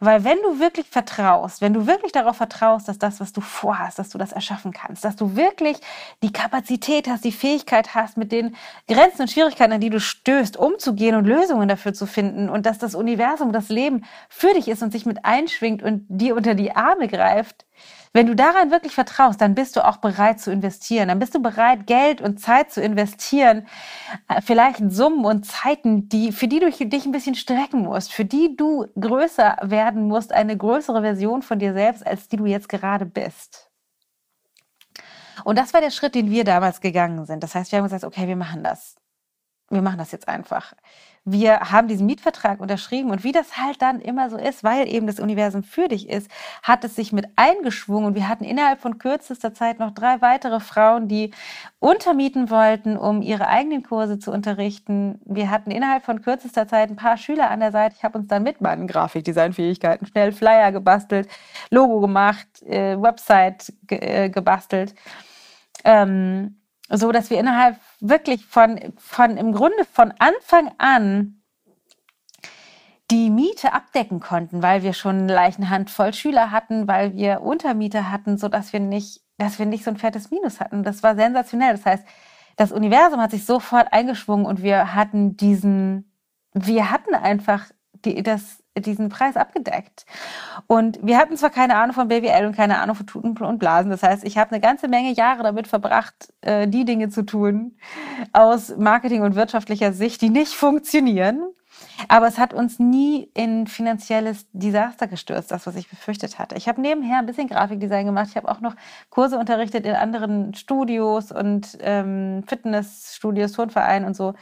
Weil wenn du wirklich vertraust, wenn du wirklich darauf vertraust, dass das, was du vorhast, dass du das erschaffen kannst, dass du wirklich die Kapazität hast, die Fähigkeit hast, mit den Grenzen und Schwierigkeiten, an die du stößt, umzugehen und Lösungen dafür zu finden und dass das Universum, das Leben für dich ist und sich mit einschwingt und dir unter die Arme greift, wenn du daran wirklich vertraust, dann bist du auch bereit zu investieren. Dann bist du bereit, Geld und Zeit zu investieren. Äh, vielleicht Summen und Zeiten, die, für die du dich ein bisschen strecken musst, für die du größer werden musst, eine größere Version von dir selbst, als die du jetzt gerade bist. Und das war der Schritt, den wir damals gegangen sind. Das heißt, wir haben gesagt, okay, wir machen das. Wir machen das jetzt einfach wir haben diesen Mietvertrag unterschrieben und wie das halt dann immer so ist, weil eben das Universum für dich ist, hat es sich mit eingeschwungen und wir hatten innerhalb von kürzester Zeit noch drei weitere Frauen, die untermieten wollten, um ihre eigenen Kurse zu unterrichten. Wir hatten innerhalb von kürzester Zeit ein paar Schüler an der Seite. Ich habe uns dann mit meinen Grafikdesign-Fähigkeiten schnell Flyer gebastelt, Logo gemacht, äh, Website ge äh, gebastelt. Ähm, so dass wir innerhalb wirklich von, von im Grunde von Anfang an die Miete abdecken konnten, weil wir schon eine voll Schüler hatten, weil wir Untermiete hatten, so dass wir nicht, dass wir nicht so ein fettes Minus hatten. Das war sensationell. Das heißt, das Universum hat sich sofort eingeschwungen und wir hatten diesen, wir hatten einfach die, das, diesen Preis abgedeckt. Und wir hatten zwar keine Ahnung von BWL und keine Ahnung von Tuten und Blasen. Das heißt, ich habe eine ganze Menge Jahre damit verbracht, äh, die Dinge zu tun aus Marketing- und wirtschaftlicher Sicht, die nicht funktionieren. Aber es hat uns nie in finanzielles Desaster gestürzt, das, was ich befürchtet hatte. Ich habe nebenher ein bisschen Grafikdesign gemacht. Ich habe auch noch Kurse unterrichtet in anderen Studios und ähm, Fitnessstudios, Turnvereinen und so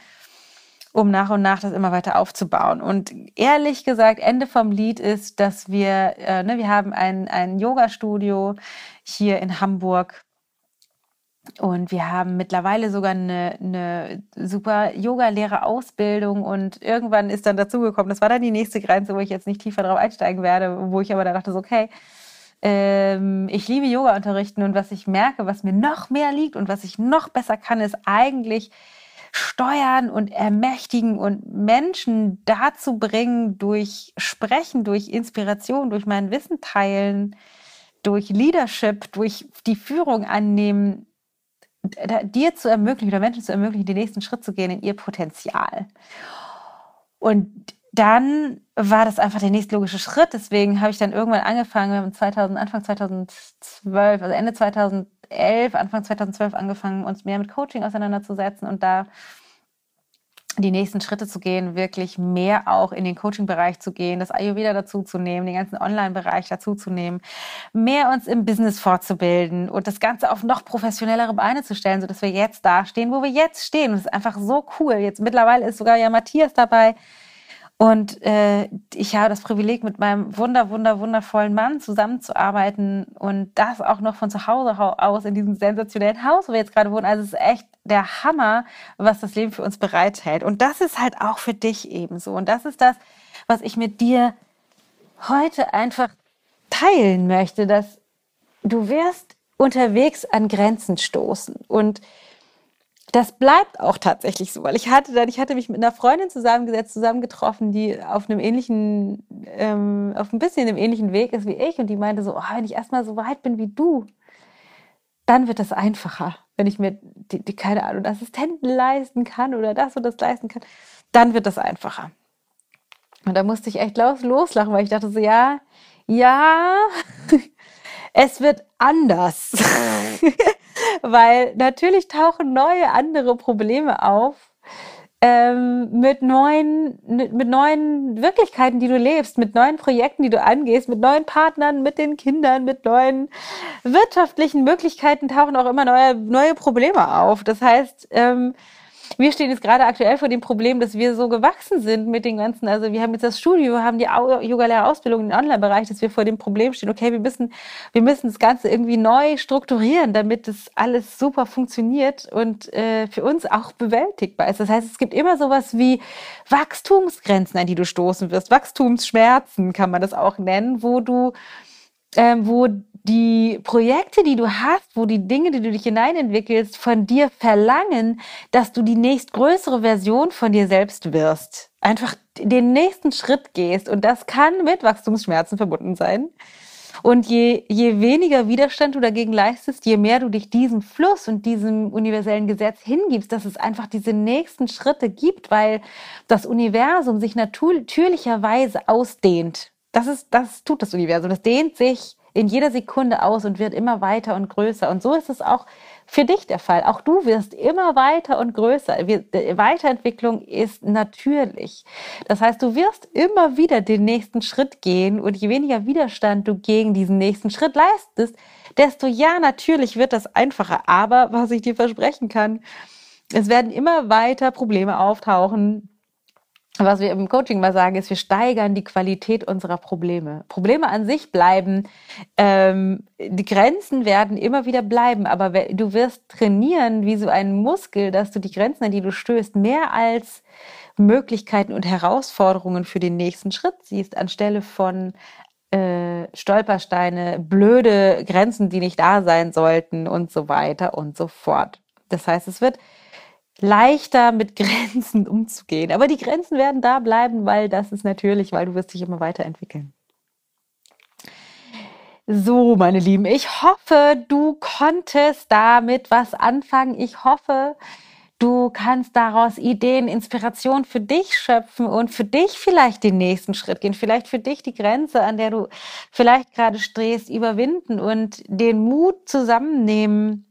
um nach und nach das immer weiter aufzubauen. Und ehrlich gesagt, Ende vom Lied ist, dass wir, äh, ne, wir haben ein, ein Yoga-Studio hier in Hamburg. Und wir haben mittlerweile sogar eine, eine super Yoga-Lehrer-Ausbildung und irgendwann ist dann dazugekommen, das war dann die nächste Grenze, wo ich jetzt nicht tiefer drauf einsteigen werde, wo ich aber dann dachte, so, okay, ähm, ich liebe Yoga unterrichten und was ich merke, was mir noch mehr liegt und was ich noch besser kann, ist eigentlich steuern und ermächtigen und Menschen dazu bringen, durch Sprechen, durch Inspiration, durch mein Wissen teilen, durch Leadership, durch die Führung annehmen, dir zu ermöglichen oder Menschen zu ermöglichen, den nächsten Schritt zu gehen in ihr Potenzial. Und dann war das einfach der nächstlogische Schritt. Deswegen habe ich dann irgendwann angefangen, wir haben 2000, Anfang 2012, also Ende 2011, Anfang 2012 angefangen, uns mehr mit Coaching auseinanderzusetzen. Und da die nächsten Schritte zu gehen, wirklich mehr auch in den Coaching-Bereich zu gehen, das Ayurveda dazu zu nehmen, den ganzen Online-Bereich dazu zu nehmen, mehr uns im Business fortzubilden und das Ganze auf noch professionellere Beine zu stellen, sodass wir jetzt da stehen, wo wir jetzt stehen. Es ist einfach so cool. Jetzt mittlerweile ist sogar ja Matthias dabei. Und äh, ich habe das Privileg, mit meinem wunder, wunder, wundervollen Mann zusammenzuarbeiten und das auch noch von zu Hause aus in diesem sensationellen Haus, wo wir jetzt gerade wohnen. Also es ist echt der Hammer, was das Leben für uns bereithält. Und das ist halt auch für dich ebenso. Und das ist das, was ich mit dir heute einfach teilen möchte, dass du wirst unterwegs an Grenzen stoßen. Und das bleibt auch tatsächlich so, weil ich hatte dann, ich hatte mich mit einer Freundin zusammengesetzt, zusammengetroffen, die auf einem ähnlichen, ähm, auf ein bisschen einem ähnlichen Weg ist wie ich und die meinte so, oh, wenn ich erstmal so weit bin wie du, dann wird das einfacher wenn ich mir die, die keine Ahnung, Assistenten leisten kann oder das und das leisten kann, dann wird das einfacher. Und da musste ich echt los, loslachen, weil ich dachte so, ja, ja, es wird anders. weil natürlich tauchen neue, andere Probleme auf, ähm, mit neuen, mit neuen Wirklichkeiten, die du lebst, mit neuen Projekten, die du angehst, mit neuen Partnern, mit den Kindern, mit neuen wirtschaftlichen Möglichkeiten tauchen auch immer neue, neue Probleme auf. Das heißt, ähm, wir stehen jetzt gerade aktuell vor dem Problem, dass wir so gewachsen sind mit den ganzen, also wir haben jetzt das Studio, wir haben die Yoga-Lehrerausbildung im Online-Bereich, dass wir vor dem Problem stehen, okay, wir müssen, wir müssen das Ganze irgendwie neu strukturieren, damit das alles super funktioniert und äh, für uns auch bewältigbar ist. Das heißt, es gibt immer sowas wie Wachstumsgrenzen, an die du stoßen wirst, Wachstumsschmerzen kann man das auch nennen, wo du ähm, wo die Projekte, die du hast, wo die Dinge, die du dich hineinentwickelst, von dir verlangen, dass du die nächstgrößere Version von dir selbst wirst. Einfach den nächsten Schritt gehst. Und das kann mit Wachstumsschmerzen verbunden sein. Und je, je weniger Widerstand du dagegen leistest, je mehr du dich diesem Fluss und diesem universellen Gesetz hingibst, dass es einfach diese nächsten Schritte gibt, weil das Universum sich natürlicherweise ausdehnt. Das ist, das tut das Universum. Das dehnt sich in jeder Sekunde aus und wird immer weiter und größer. Und so ist es auch für dich der Fall. Auch du wirst immer weiter und größer. Weiterentwicklung ist natürlich. Das heißt, du wirst immer wieder den nächsten Schritt gehen und je weniger Widerstand du gegen diesen nächsten Schritt leistest, desto ja, natürlich wird das einfacher. Aber was ich dir versprechen kann, es werden immer weiter Probleme auftauchen, was wir im Coaching mal sagen, ist, wir steigern die Qualität unserer Probleme. Probleme an sich bleiben, ähm, die Grenzen werden immer wieder bleiben, aber du wirst trainieren wie so ein Muskel, dass du die Grenzen, an die du stößt, mehr als Möglichkeiten und Herausforderungen für den nächsten Schritt siehst, anstelle von äh, Stolpersteine, blöde Grenzen, die nicht da sein sollten und so weiter und so fort. Das heißt, es wird leichter mit Grenzen umzugehen. Aber die Grenzen werden da bleiben, weil das ist natürlich, weil du wirst dich immer weiterentwickeln. So, meine Lieben, ich hoffe, du konntest damit was anfangen. Ich hoffe, du kannst daraus Ideen, Inspiration für dich schöpfen und für dich vielleicht den nächsten Schritt gehen, vielleicht für dich die Grenze, an der du vielleicht gerade stehst, überwinden und den Mut zusammennehmen,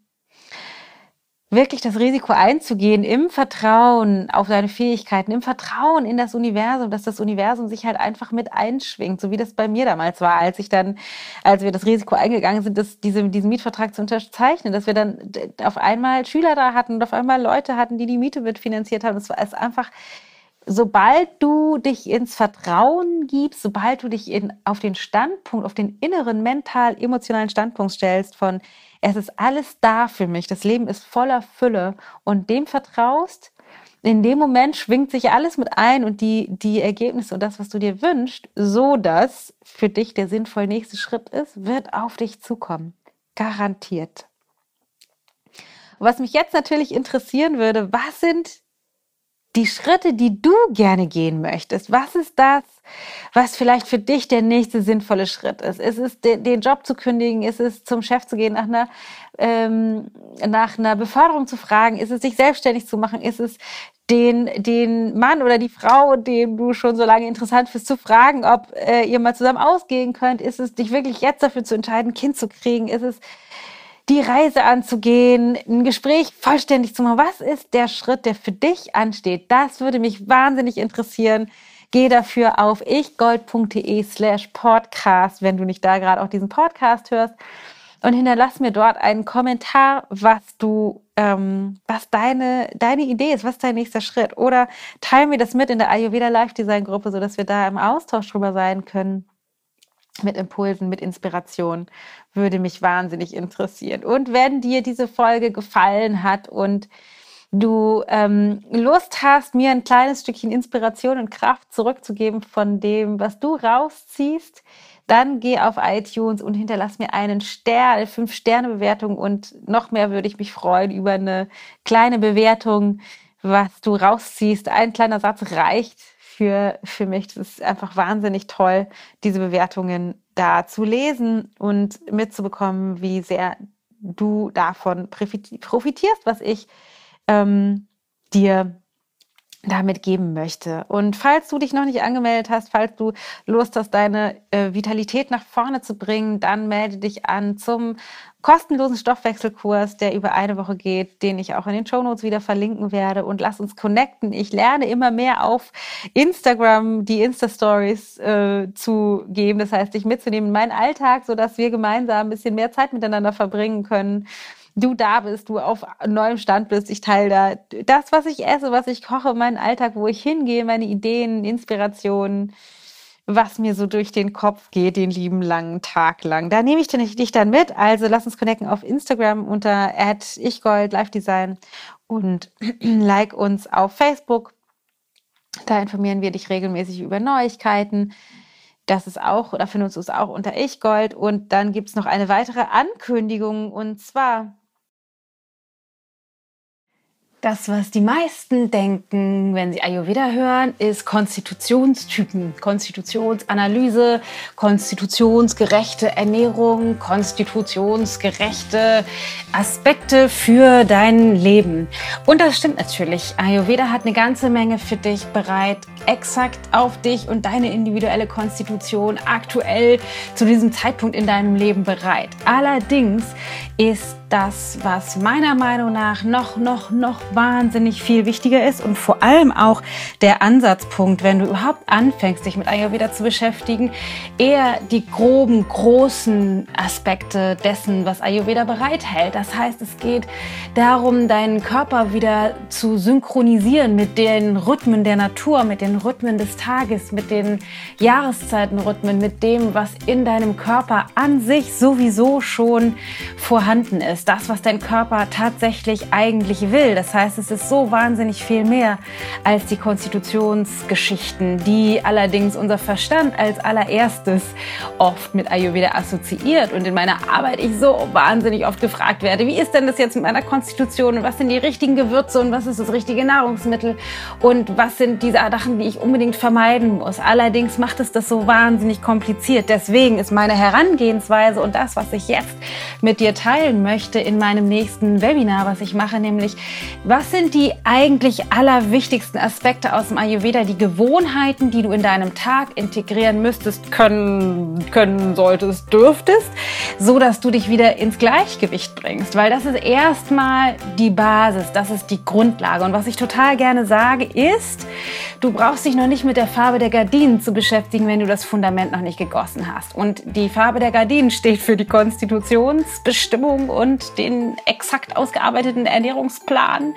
wirklich das Risiko einzugehen im Vertrauen auf deine Fähigkeiten, im Vertrauen in das Universum, dass das Universum sich halt einfach mit einschwingt, so wie das bei mir damals war, als ich dann, als wir das Risiko eingegangen sind, das, diese, diesen Mietvertrag zu unterzeichnen, dass wir dann auf einmal Schüler da hatten und auf einmal Leute hatten, die die Miete mitfinanziert haben. Das war es einfach, sobald du dich ins Vertrauen gibst, sobald du dich in, auf den Standpunkt, auf den inneren mental-emotionalen Standpunkt stellst von, es ist alles da für mich. Das Leben ist voller Fülle und dem vertraust. In dem Moment schwingt sich alles mit ein und die, die Ergebnisse und das, was du dir wünschst, so dass für dich der sinnvoll nächste Schritt ist, wird auf dich zukommen. Garantiert. Was mich jetzt natürlich interessieren würde, was sind die Schritte, die du gerne gehen möchtest. Was ist das, was vielleicht für dich der nächste sinnvolle Schritt ist? Ist es den Job zu kündigen? Ist es zum Chef zu gehen, nach einer, ähm, nach einer Beförderung zu fragen? Ist es sich selbstständig zu machen? Ist es den, den Mann oder die Frau, den du schon so lange interessant bist, zu fragen, ob äh, ihr mal zusammen ausgehen könnt? Ist es dich wirklich jetzt dafür zu entscheiden, ein Kind zu kriegen? Ist es die Reise anzugehen, ein Gespräch vollständig zu machen. Was ist der Schritt, der für dich ansteht? Das würde mich wahnsinnig interessieren. Geh dafür auf ichgold.de slash podcast, wenn du nicht da gerade auch diesen Podcast hörst. Und hinterlass mir dort einen Kommentar, was du, ähm, was deine, deine Idee ist, was dein nächster Schritt. Oder teile mir das mit in der Ayurveda Live Design Gruppe, sodass wir da im Austausch drüber sein können mit Impulsen, mit Inspiration, würde mich wahnsinnig interessieren. Und wenn dir diese Folge gefallen hat und du ähm, Lust hast, mir ein kleines Stückchen Inspiration und Kraft zurückzugeben von dem, was du rausziehst, dann geh auf iTunes und hinterlass mir einen Stern, fünf Sterne Bewertung und noch mehr würde ich mich freuen über eine kleine Bewertung, was du rausziehst. Ein kleiner Satz reicht für, für mich. Das ist einfach wahnsinnig toll, diese Bewertungen da zu lesen und mitzubekommen, wie sehr du davon profitierst, was ich ähm, dir damit geben möchte. Und falls du dich noch nicht angemeldet hast, falls du Lust hast, deine äh, Vitalität nach vorne zu bringen, dann melde dich an zum kostenlosen Stoffwechselkurs, der über eine Woche geht, den ich auch in den Show Notes wieder verlinken werde. Und lass uns connecten. Ich lerne immer mehr auf Instagram die Insta-Stories äh, zu geben. Das heißt, dich mitzunehmen in meinen Alltag, sodass wir gemeinsam ein bisschen mehr Zeit miteinander verbringen können du da bist, du auf neuem Stand bist. Ich teile da das, was ich esse, was ich koche, meinen Alltag, wo ich hingehe, meine Ideen, Inspirationen, was mir so durch den Kopf geht, den lieben langen Tag lang. Da nehme ich dich dann mit. Also lass uns connecten auf Instagram unter ichgold Live Design und like uns auf Facebook. Da informieren wir dich regelmäßig über Neuigkeiten. Das ist auch, da finden wir uns auch unter ichgold. Und dann gibt es noch eine weitere Ankündigung und zwar das, was die meisten denken, wenn sie Ayurveda hören, ist Konstitutionstypen, Konstitutionsanalyse, konstitutionsgerechte Ernährung, konstitutionsgerechte Aspekte für dein Leben. Und das stimmt natürlich. Ayurveda hat eine ganze Menge für dich bereit, exakt auf dich und deine individuelle Konstitution aktuell zu diesem Zeitpunkt in deinem Leben bereit. Allerdings ist das, was meiner Meinung nach noch, noch, noch wahnsinnig viel wichtiger ist und vor allem auch der Ansatzpunkt, wenn du überhaupt anfängst, dich mit Ayurveda zu beschäftigen, eher die groben, großen Aspekte dessen, was Ayurveda bereithält. Das heißt, es geht darum, deinen Körper wieder zu synchronisieren mit den Rhythmen der Natur, mit den Rhythmen des Tages, mit den Jahreszeitenrhythmen, mit dem, was in deinem Körper an sich sowieso schon vorhanden ist das, was dein Körper tatsächlich eigentlich will. Das heißt, es ist so wahnsinnig viel mehr als die Konstitutionsgeschichten, die allerdings unser Verstand als allererstes oft mit Ayurveda assoziiert. Und in meiner Arbeit ich so wahnsinnig oft gefragt werde, wie ist denn das jetzt mit meiner Konstitution und was sind die richtigen Gewürze und was ist das richtige Nahrungsmittel und was sind diese Sachen, die ich unbedingt vermeiden muss. Allerdings macht es das so wahnsinnig kompliziert. Deswegen ist meine Herangehensweise und das, was ich jetzt mit dir teilen möchte in meinem nächsten Webinar, was ich mache, nämlich was sind die eigentlich allerwichtigsten Aspekte aus dem Ayurveda, die Gewohnheiten, die du in deinem Tag integrieren müsstest, können, können solltest, dürftest, so dass du dich wieder ins Gleichgewicht bringst, weil das ist erstmal die Basis, das ist die Grundlage. Und was ich total gerne sage ist, du brauchst dich noch nicht mit der Farbe der Gardinen zu beschäftigen, wenn du das Fundament noch nicht gegossen hast. Und die Farbe der Gardinen steht für die Konstitutionsbestimmung und den exakt ausgearbeiteten Ernährungsplan.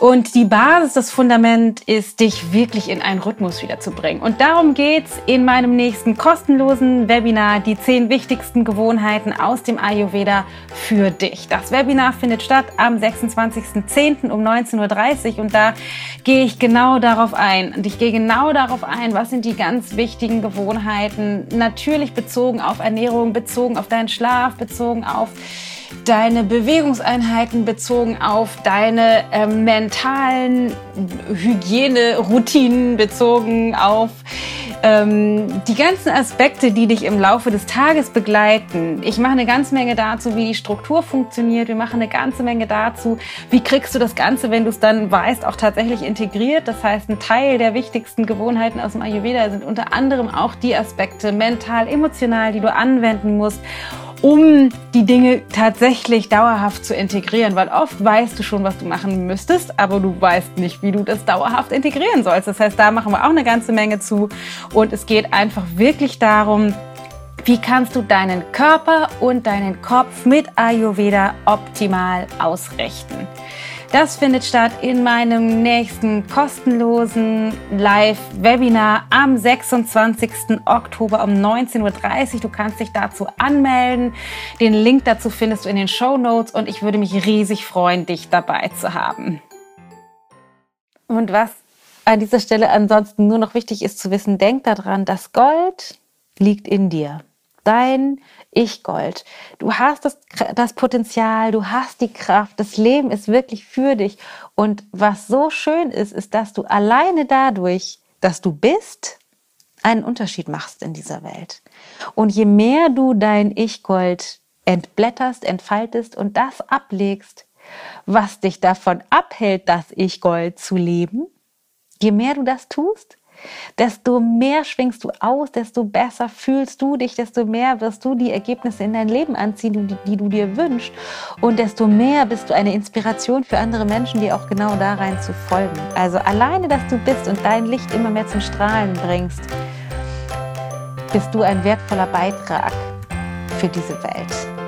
Und die Basis, das Fundament ist, dich wirklich in einen Rhythmus wiederzubringen. Und darum geht's in meinem nächsten kostenlosen Webinar, die zehn wichtigsten Gewohnheiten aus dem Ayurveda für dich. Das Webinar findet statt am 26.10. um 19.30 Uhr und da gehe ich genau darauf ein. Und ich gehe genau darauf ein, was sind die ganz wichtigen Gewohnheiten, natürlich bezogen auf Ernährung, bezogen auf deinen Schlaf, bezogen auf deine Bewegungseinheiten bezogen auf deine äh, mentalen Hygieneroutinen bezogen auf ähm, die ganzen Aspekte, die dich im Laufe des Tages begleiten. Ich mache eine ganze Menge dazu, wie die Struktur funktioniert. Wir machen eine ganze Menge dazu, wie kriegst du das Ganze, wenn du es dann weißt, auch tatsächlich integriert. Das heißt, ein Teil der wichtigsten Gewohnheiten aus dem Ayurveda sind unter anderem auch die Aspekte mental, emotional, die du anwenden musst um die Dinge tatsächlich dauerhaft zu integrieren, weil oft weißt du schon, was du machen müsstest, aber du weißt nicht, wie du das dauerhaft integrieren sollst. Das heißt, da machen wir auch eine ganze Menge zu und es geht einfach wirklich darum, wie kannst du deinen Körper und deinen Kopf mit Ayurveda optimal ausrichten? Das findet statt in meinem nächsten kostenlosen Live-Webinar am 26. Oktober um 19.30 Uhr. Du kannst dich dazu anmelden. Den Link dazu findest du in den Show Notes und ich würde mich riesig freuen, dich dabei zu haben. Und was an dieser Stelle ansonsten nur noch wichtig ist zu wissen, denk daran, das Gold liegt in dir dein Ich-Gold. Du hast das, das Potenzial, du hast die Kraft, das Leben ist wirklich für dich. Und was so schön ist, ist, dass du alleine dadurch, dass du bist, einen Unterschied machst in dieser Welt. Und je mehr du dein Ich-Gold entblätterst, entfaltest und das ablegst, was dich davon abhält, das Ich-Gold zu leben, je mehr du das tust, desto mehr schwingst du aus, desto besser fühlst du dich, desto mehr wirst du die Ergebnisse in dein Leben anziehen, die, die du dir wünschst. Und desto mehr bist du eine Inspiration für andere Menschen, die auch genau da rein zu folgen. Also alleine, dass du bist und dein Licht immer mehr zum Strahlen bringst, bist du ein wertvoller Beitrag für diese Welt.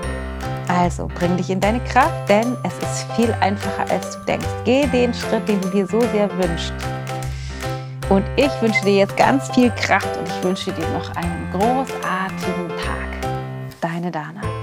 Also bring dich in deine Kraft, denn es ist viel einfacher, als du denkst. Geh den Schritt, den du dir so sehr wünschst. Und ich wünsche dir jetzt ganz viel Kraft und ich wünsche dir noch einen großartigen Tag. Deine Dana.